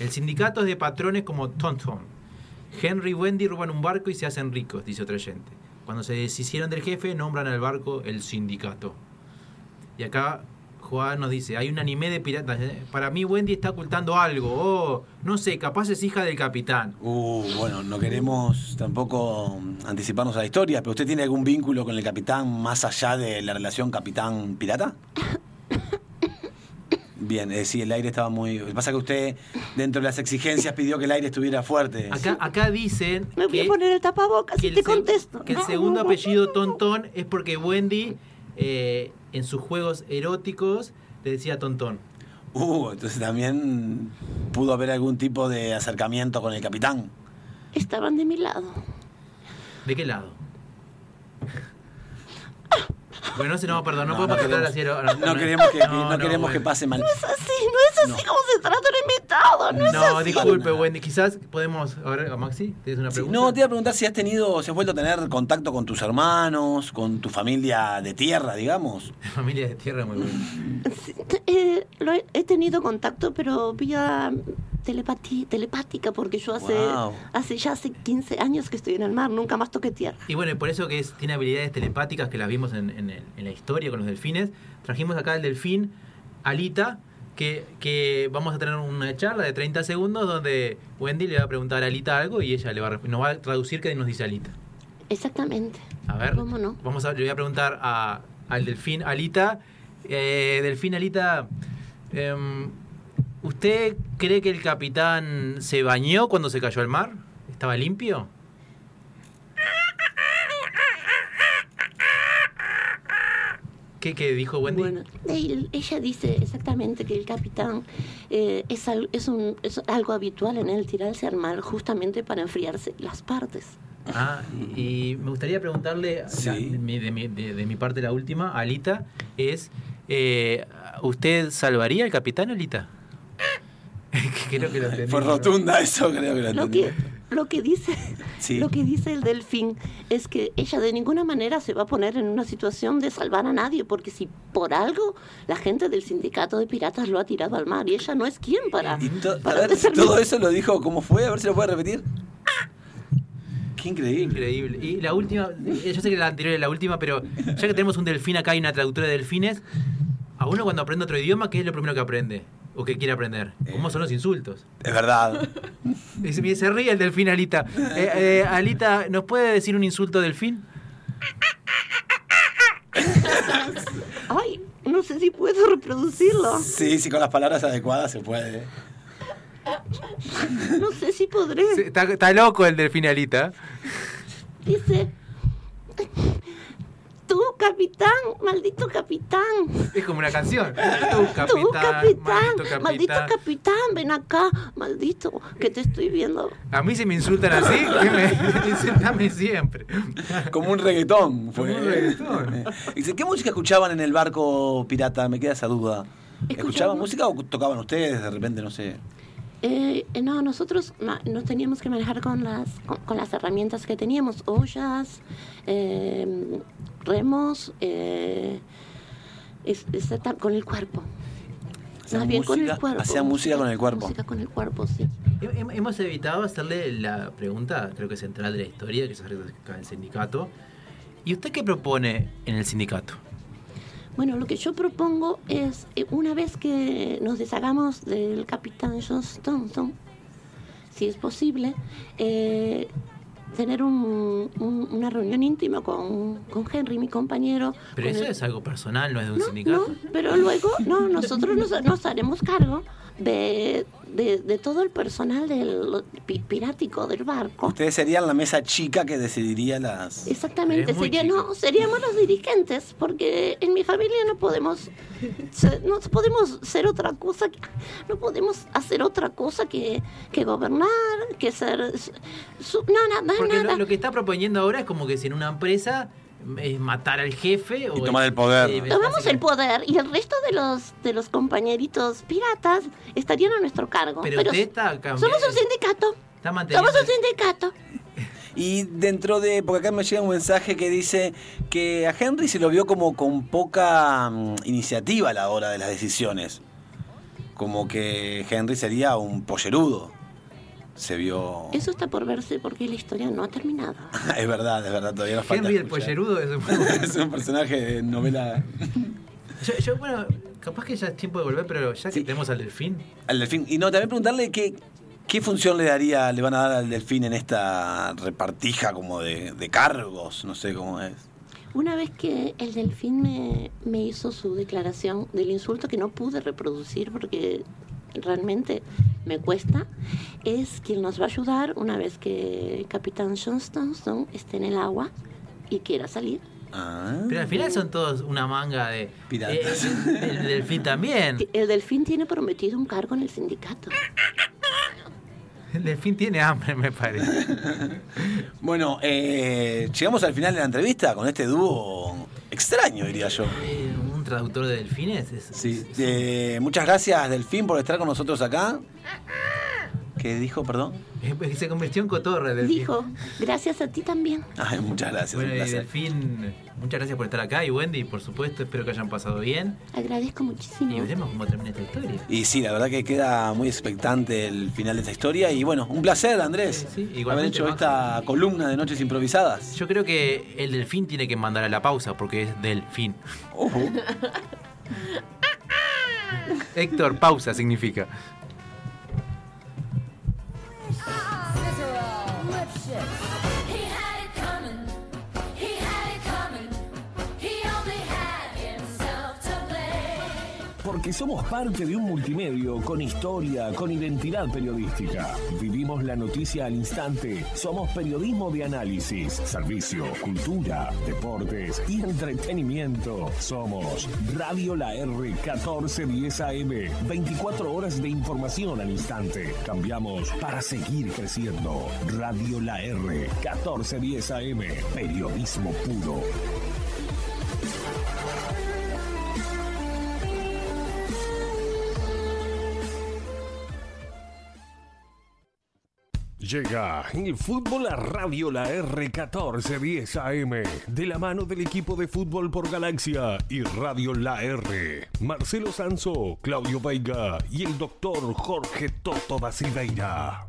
El sindicato es de patrones como Tonton. Henry y Wendy roban un barco y se hacen ricos, dice otro oyente. Cuando se deshicieron del jefe, nombran al barco el sindicato. Y acá Juan nos dice, hay un anime de piratas. ¿eh? Para mí Wendy está ocultando algo. Oh, no sé, capaz es hija del capitán. Uh, bueno, no queremos tampoco anticiparnos a la historia, pero ¿usted tiene algún vínculo con el capitán más allá de la relación capitán-pirata? <coughs> Bien, eh, sí, el aire estaba muy... Lo que pasa es que usted, dentro de las exigencias, pidió que el aire estuviera fuerte. Acá, acá dicen Me voy que, a poner el tapabocas que y el te contesto. que el segundo apellido <laughs> Tontón es porque Wendy eh, en sus juegos eróticos le decía Tontón. Uh, entonces también pudo haber algún tipo de acercamiento con el capitán. Estaban de mi lado. ¿De qué lado? Bueno, no se no, perdón, no, No, podemos no tratar así. No queremos que, no, no, queremos que pase mal. No es así, no es así como se trata un invitado. No, es No, así. disculpe, Wendy. Quizás podemos. A ver, a Maxi, ¿tienes una Sí, pregunta? no, te iba a preguntar si has tenido, si has vuelto a tener contacto con tus hermanos, con tu familia de tierra, digamos. <laughs> Familia de tierra, muy bueno. Sí, eh, lo he, he tenido contacto, pero vía telepatía, telepática, porque yo hace, Wow. hace ya hace 15 años que estoy en el mar, nunca más toqué tierra. Y bueno, y por eso que es- tiene habilidades telepáticas que las vimos en, en el- en la historia con los delfines. Trajimos acá el delfín Alita, que, que vamos a tener una charla de 30 segundos donde Wendy le va a preguntar a Alita algo y ella le va a, nos va a traducir qué nos dice Alita. Exactamente. A ver, ¿Cómo no? vamos a, le voy a preguntar a- al delfín Alita. Eh, delfín Alita, em, ¿usted cree que el capitán se bañó cuando se cayó al mar? ¿Estaba limpio? ¿Qué, qué dijo Wendy? Bueno, él- ella dice exactamente que el capitán eh, es, al- es, un, es algo habitual en él tirarse al mar justamente para enfriarse las partes. Ah, y me gustaría preguntarle, Sí. la- de, mi, de mi- de- de mi parte la última, Alita, es, eh, ¿usted salvaría al capitán, Alita? <laughs> Creo que lo entendí. Fue rotunda eso, creo que lo Lo entendí. que, lo que dice Sí. lo que dice el delfín es que ella de ninguna manera se va a poner en una situación de salvar a nadie, porque si por algo la gente del sindicato de piratas lo ha tirado al mar y ella no es quien para, Y to- a ver, todo eso lo dijo, ¿cómo fue? A ver si lo puede repetir. Qué increíble. Increíble. Y la última, eh, yo sé que la anterior es la última, pero ya que tenemos un delfín acá y una traductora de delfines, a uno cuando aprende otro idioma, ¿qué es lo primero que aprende? ¿O que quiere aprender? ¿Cómo son los insultos? Es verdad. <laughs> Se, se ríe el delfín, Alita. Eh, eh, Alita, ¿nos puede decir un insulto delfín? <laughs> Ay, no sé si puedo reproducirlo. Sí, sí, con las palabras adecuadas se puede. No sé si podré. Sí, Está, está loco el delfín, Alita. Dice, tú, capitán, maldito capitán. Es como una canción. <laughs> Tu capitán, Tú, capitán, maldito maldito capitán, ven acá, maldito, que te estoy viendo. A mí si me insultan así, <laughs> que me, insultame siempre. Como un reggaetón. Fue. Como un reggaetón. <laughs> Dice, ¿qué música escuchaban en el barco pirata? Me queda esa duda. ¿Escuchaban música o tocaban ustedes de repente? No sé. Eh, eh, no, nosotros ma- nos teníamos que manejar con las, con, con las herramientas que teníamos, ollas, eh, remos, eh, es- es con el cuerpo. Más bien con música- el cuerpo. hacían música con el cuerpo. Música con el cuerpo, sí. Hem- Hemos evitado hacerle la pregunta, creo que central de la historia, que se acerca del sindicato. ¿Y usted qué propone en el sindicato? Bueno, lo que yo propongo es, eh, una vez que nos deshagamos del capitán Johnston, si es posible, eh, tener un- un- una reunión íntima con, con Henry, mi compañero. Pero eso el- es algo personal, no es de un no, sindicato. no, pero luego, no, nosotros nos, nos haremos cargo de, de, de todo el personal del pi- pirático del barco. Ustedes serían la mesa chica que decidiría las... Exactamente, sería, no, seríamos los dirigentes, porque en mi familia no podemos, no podemos ser otra cosa, no podemos hacer otra cosa que, que gobernar, que ser, su- no, nada, Porque nada. lo, lo que está proponiendo ahora es como que si en una empresa es matar al jefe o tomar el poder. Sí, Tomamos el poder y el resto de los de los compañeritos piratas estarían a nuestro cargo. Pero usted está somos un sindicato, Está manteniendo. somos un sindicato. Y dentro de, porque acá me llega un mensaje que dice que a Henry se lo vio como con poca mm, iniciativa a la hora de las decisiones. Como que Henry sería un pollerudo. Se vio... Eso está por verse porque la historia no ha terminado. <laughs> es verdad, es verdad, todavía nos falta Henry el pollerudo es un... <laughs> es un personaje de novela. <laughs> yo, yo, bueno, capaz que ya es tiempo de volver, pero ya que Sí. tenemos al delfín. Al delfín. Y no, también preguntarle qué, qué función le daría, le van a dar al delfín en esta repartija como de, de cargos, no sé cómo es. Una vez que el delfín me, me hizo su declaración del insulto que no pude reproducir porque realmente me cuesta, es quien nos va a ayudar una vez que el capitán Johnston esté en el agua y quiera salir. Ah. Pero al final son todos una manga de... Piratas. Eh, el, el delfín también. El delfín tiene prometido un cargo en el sindicato. El delfín tiene hambre, me parece. <laughs> Bueno, eh, llegamos al final de la entrevista con este dúo extraño, diría yo. Traductor de delfines es... Sí, eh, muchas gracias, Delfín, por estar con nosotros acá. ¿Qué dijo, perdón? Se convirtió en cotorra del Dijo, gracias a ti también. Ay, muchas gracias, Bueno, un y placer. Delfín, muchas gracias por estar acá. Y Wendy, por supuesto, espero que hayan pasado bien. Agradezco muchísimo. Y veremos cómo termina esta historia. Y sí, la verdad que queda muy expectante el final de esta historia. Y bueno, un placer, Andrés, Sí, sí, haber hecho esta columna de Noches Improvisadas. Yo creo que el delfín tiene que mandar a la pausa porque es delfín. Ojo. <laughs> Héctor, pausa significa. Porque somos parte de un multimedio con historia, con identidad periodística. Vivimos la noticia al instante. Somos periodismo de análisis, servicio, cultura, deportes y entretenimiento. Somos Radio La R 1410 AM. 24 horas de información al instante. Cambiamos para seguir creciendo. Radio La R 1410 AM. Periodismo puro. Llega el fútbol a Radio La R1410 AM, de la mano del equipo de fútbol por Galaxia y Radio La R. Marcelo Sanso, Claudio Veiga y el doctor Jorge Toto da Silveira.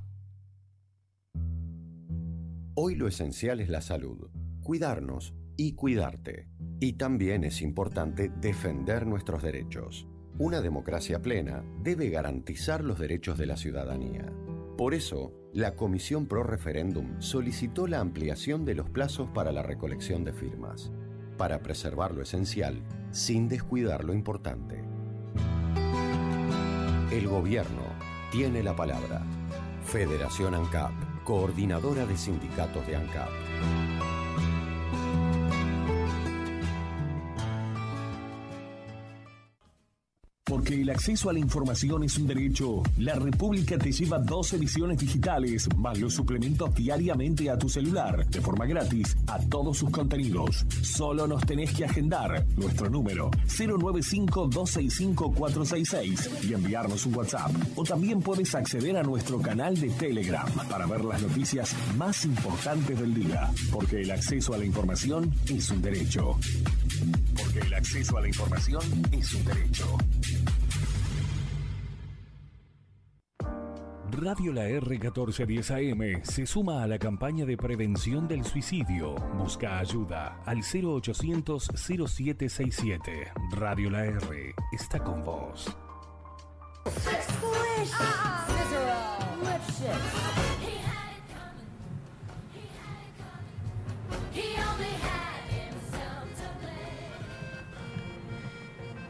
Hoy lo esencial es la salud, cuidarnos y cuidarte. Y también es importante defender nuestros derechos. Una democracia plena debe garantizar los derechos de la ciudadanía. Por eso, la Comisión Pro Referéndum solicitó la ampliación de los plazos para la recolección de firmas, para preservar lo esencial sin descuidar lo importante. El gobierno tiene la palabra. Federación ANCAP, coordinadora de sindicatos de ANCAP. Porque el acceso a la información es un derecho. La República te lleva dos ediciones digitales, más los suplementos diariamente a tu celular, de forma gratis, a todos sus contenidos. Solo nos tenés que agendar nuestro número 095-265-466 y enviarnos un WhatsApp. O también puedes acceder a nuestro canal de Telegram para ver las noticias más importantes del día. Porque el acceso a la información es un derecho. Porque el acceso a la información es un derecho. Radio La R1410 AM se suma a la campaña de prevención del suicidio. Busca ayuda al 0800 0767. Radio La R está con vos.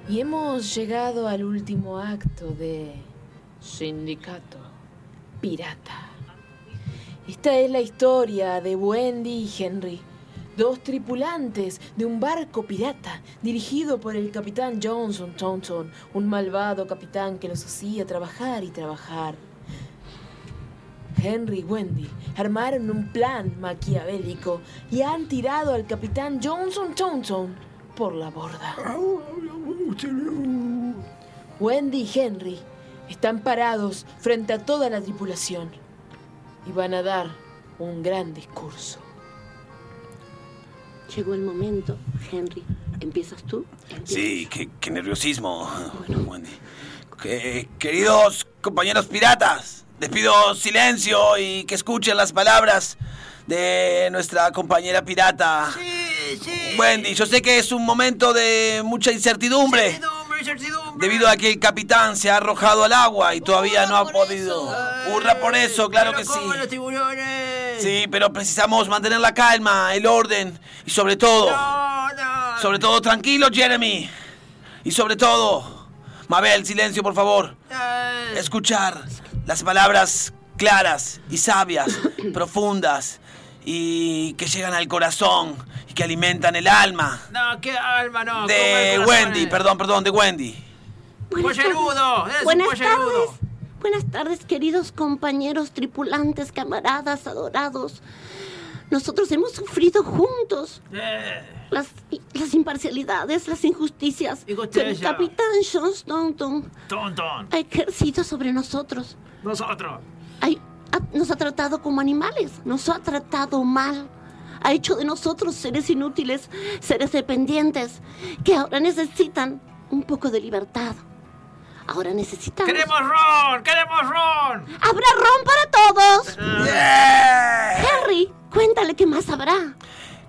Y hemos llegado al último acto de Sindicato Pirata. Esta es la historia de Wendy y Henry, dos tripulantes de un barco pirata dirigido por el capitán Johnson Thompson, un malvado capitán que los hacía trabajar y trabajar. Henry y Wendy armaron un plan maquiavélico y han tirado al capitán Johnson Thompson por la borda. Wendy y Henry están parados frente a toda la tripulación y van a dar un gran discurso. Llegó el momento, Henry. ¿Empiezas tú? Empiezas. Sí, qué, qué nerviosismo, Wendy. Que- queridos compañeros piratas, les pido silencio y que escuchen las palabras de nuestra compañera pirata. Wendy, yo sé que es un momento de mucha incertidumbre. Debido a que el capitán se ha arrojado al agua y todavía no ha podido. Hurra por eso, claro que sí. Sí, pero precisamos mantener la calma, el orden y sobre todo, sobre todo tranquilo, Jeremy. Y sobre todo, Mabel, silencio, por favor. Escuchar las palabras claras y sabias, profundas y que llegan al corazón y que alimentan el alma. No, qué alma, no. De Wendy, perdón, perdón, de Wendy. Buenas Pollerudo, tardes. Buenas pollerudo. tardes. Buenas tardes, queridos compañeros, tripulantes, camaradas, adorados. Nosotros hemos sufrido juntos Eh, las, las imparcialidades, las injusticias. Pero el capitán Johnston ha ejercido sobre nosotros. Nosotros. Nos ha tratado como animales, nos ha tratado mal. Ha hecho de nosotros seres inútiles, seres dependientes, que ahora necesitan un poco de libertad. Ahora necesitamos... ¡Queremos ron! ¡Queremos ron! ¡Habrá ron para todos! ¡Yeah! Henry, cuéntale qué más habrá.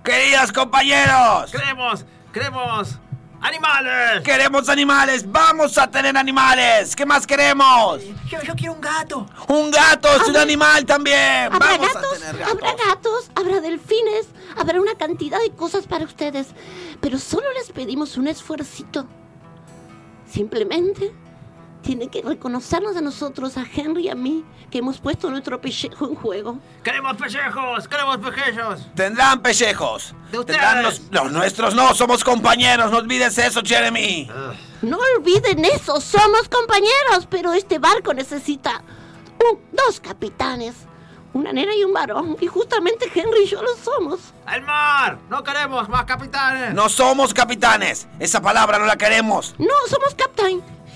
Queridos compañeros, ¡Queremos! ¡Queremos! ¡Animales! queremos animales, vamos a tener animales. ¿Qué más queremos? Yo, yo quiero un gato. Un gato es un animal también. Habrá Vamos a gatos, tener gatos. habrá gatos, habrá delfines, habrá una cantidad de cosas para ustedes. Pero solo les pedimos un esfuercito. Simplemente tienen que reconocernos a nosotros, a Henry y a mí, que hemos puesto nuestro pellejo en juego. ¡Queremos pellejos! ¡Queremos pellejos! Tendrán pellejos. De ustedes. Tendrán los, los nuestros no, somos compañeros. No olvides eso, Jeremy. No olviden eso, somos compañeros, pero este barco necesita un- dos capitanes, una nena y un varón, y justamente Henry y yo lo somos. ¡Al mar! ¡No queremos más capitanes! No somos capitanes. Esa palabra no la queremos. No, somos captain.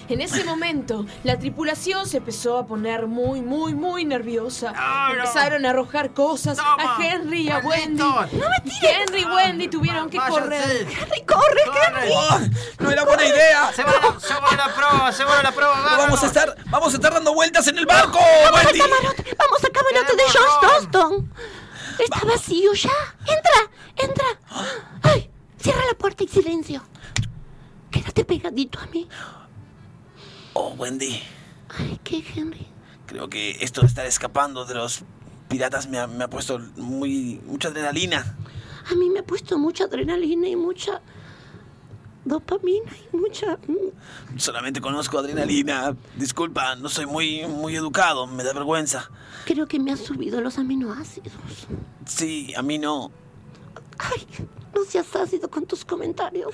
En ese momento, la tripulación se empezó a poner muy, muy, muy nerviosa. No. Empezaron a arrojar cosas Toma, a Henry y a Wendy. No me tires. Henry y Wendy tuvieron que Váyanse. correr. Henry, corre, Henry. Oh, no era buena idea. ¡Se va, se va la prueba! ¡Se va la prueba! No vamos a estar, vamos a estar dando vueltas en el barco, Vamos al Wendy. camarote, vamos al camarote de John. Stoston. Está vacío ya. Entra, entra. Ay, cierra la puerta y silencio. Quédate pegadito a mí. Oh, Wendy. Ay, ¿qué, Henry? Creo que esto de estar escapando de los piratas me ha, me ha puesto muy mucha adrenalina. A mí me ha puesto mucha adrenalina y mucha dopamina y mucha... mm, Solamente conozco adrenalina. Disculpa, no soy muy muy educado, me da vergüenza. Creo que me ha subido los aminoácidos. Sí, a mí no, Ay, no seas ácido con tus comentarios.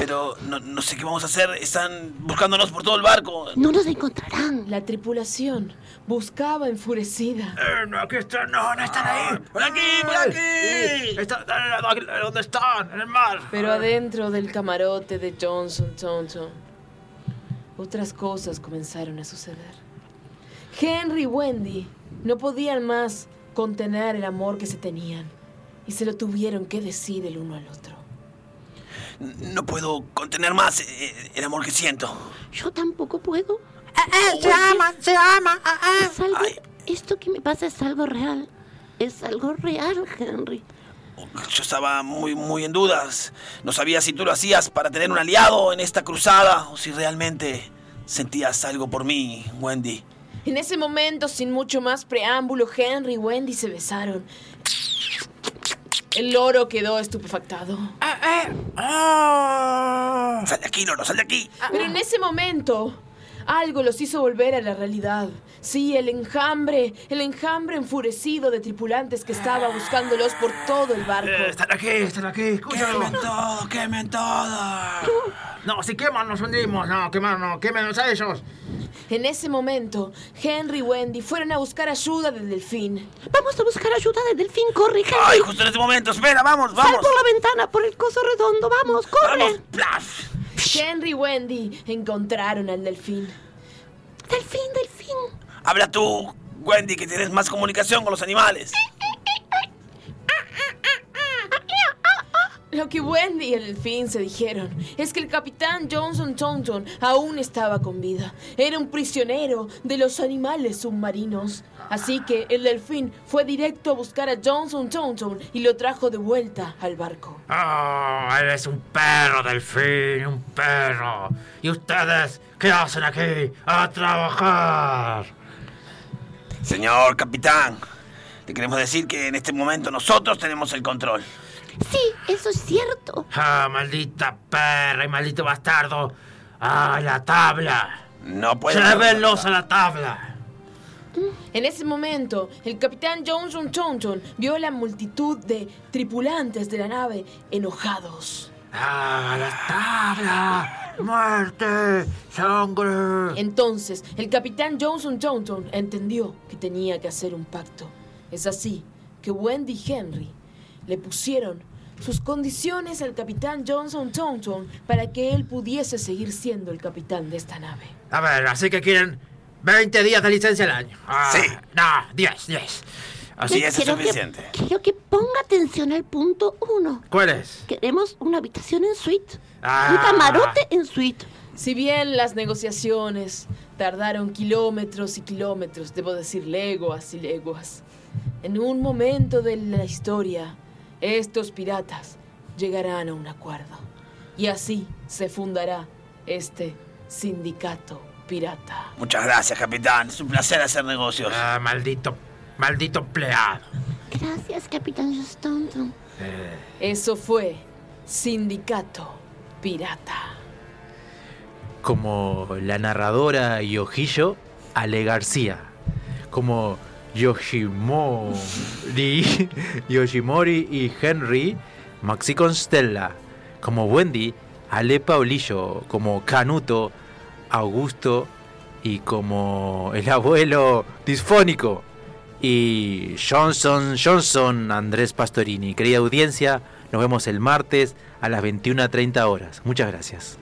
Pero no, no sé qué vamos a hacer. Están buscándonos por todo el barco. No nos encontrarán. La tripulación buscaba enfurecida. Eh, no, aquí están, no, no están ahí. ¡Por aquí, por aquí! Están, eh, ¿Dónde están? En el mar. Pero adentro del camarote de Johnson Tonton, otras cosas comenzaron a suceder. Henry y Wendy no podían más contener el amor que se tenían y se lo tuvieron que decir el uno al otro. No puedo contener más eh, el amor que siento. Yo tampoco puedo. se aman, se aman. Es algo, esto que me pasa es algo real. Es algo real, Henry. Yo estaba muy, muy en dudas. No sabía si tú lo hacías para tener un aliado en esta cruzada o si realmente sentías algo por mí, Wendy. En ese momento, sin mucho más preámbulo, Henry y Wendy se besaron. El loro quedó estupefactado. Sal de aquí, Loro, sal de aquí. Pero en ese momento, algo los hizo volver a la realidad. Sí, el enjambre, el enjambre enfurecido de tripulantes que estaba buscándolos por todo el barco. Eh, están aquí, están aquí, escúchalo. Quemen todo, quemen todo. No, si queman nos hundimos. No, queman, no, quémenos a ellos. En ese momento, Henry y Wendy fueron a buscar ayuda del delfín. Vamos a buscar ayuda del delfín. Corre, Henry. Ay, justo en este momento. Espera, vamos, Sal vamos. por la ventana, por el coso redondo. Vamos, corre. Vamos, plaf. Henry y Wendy encontraron al delfín. Delfín, delfín. Habla tú, Wendy, que tienes más comunicación con los animales. Lo que Wendy y el delfín se dijeron es que el capitán Johnson Taunton aún estaba con vida. Era un prisionero de los animales submarinos. Así que el delfín fue directo a buscar a Johnson Taunton y lo trajo de vuelta al barco. Oh, eres un perro, delfín, un perro. ¿Y ustedes qué hacen aquí? A trabajar. Señor capitán, le queremos decir que en este momento nosotros tenemos el control. Sí, eso es cierto. Ah, maldita perra y maldito bastardo. ¡A la tabla! No puede. ¡Llévenlos a la tabla! En ese momento, el capitán Johnson Taunton vio a la multitud de tripulantes de la nave enojados. ¡A la tabla! ¡Muerte! ¡Sangre! Entonces, el capitán Johnson Taunton entendió que tenía que hacer un pacto. Es así que Wendy y Henry le pusieron sus condiciones al capitán Johnson Taunton para que él pudiese seguir siendo el capitán de esta nave. A ver, así que quieren 20 días de licencia al año. Ah, Sí. No, 10, 10. Así es Quiero que- suficiente. quiero que ponga atención al punto uno. ¿Cuál es? Queremos una habitación en suite. Ah. Un camarote en suite. Si bien las negociaciones tardaron kilómetros y kilómetros, debo decir leguas y leguas, en un momento de la historia, estos piratas llegarán a un acuerdo. Y así se fundará este sindicato pirata. Muchas gracias, capitán. Es un placer hacer negocios. Ah, maldito, maldito empleado. Gracias, Capitán Stanton. Eso fue Sindicato Pirata. Como la narradora y ojillo, Ale García. Como Yoshimori, Yoshimori y Henry, Maxi Constella. Como Wendy, Ale Paulillo. Como Canuto, Augusto. Y como el abuelo disfónico. Y Johnson, Johnson, Andrés Pastorini. Querida audiencia, nos vemos el martes a las 21.30 horas. Muchas gracias.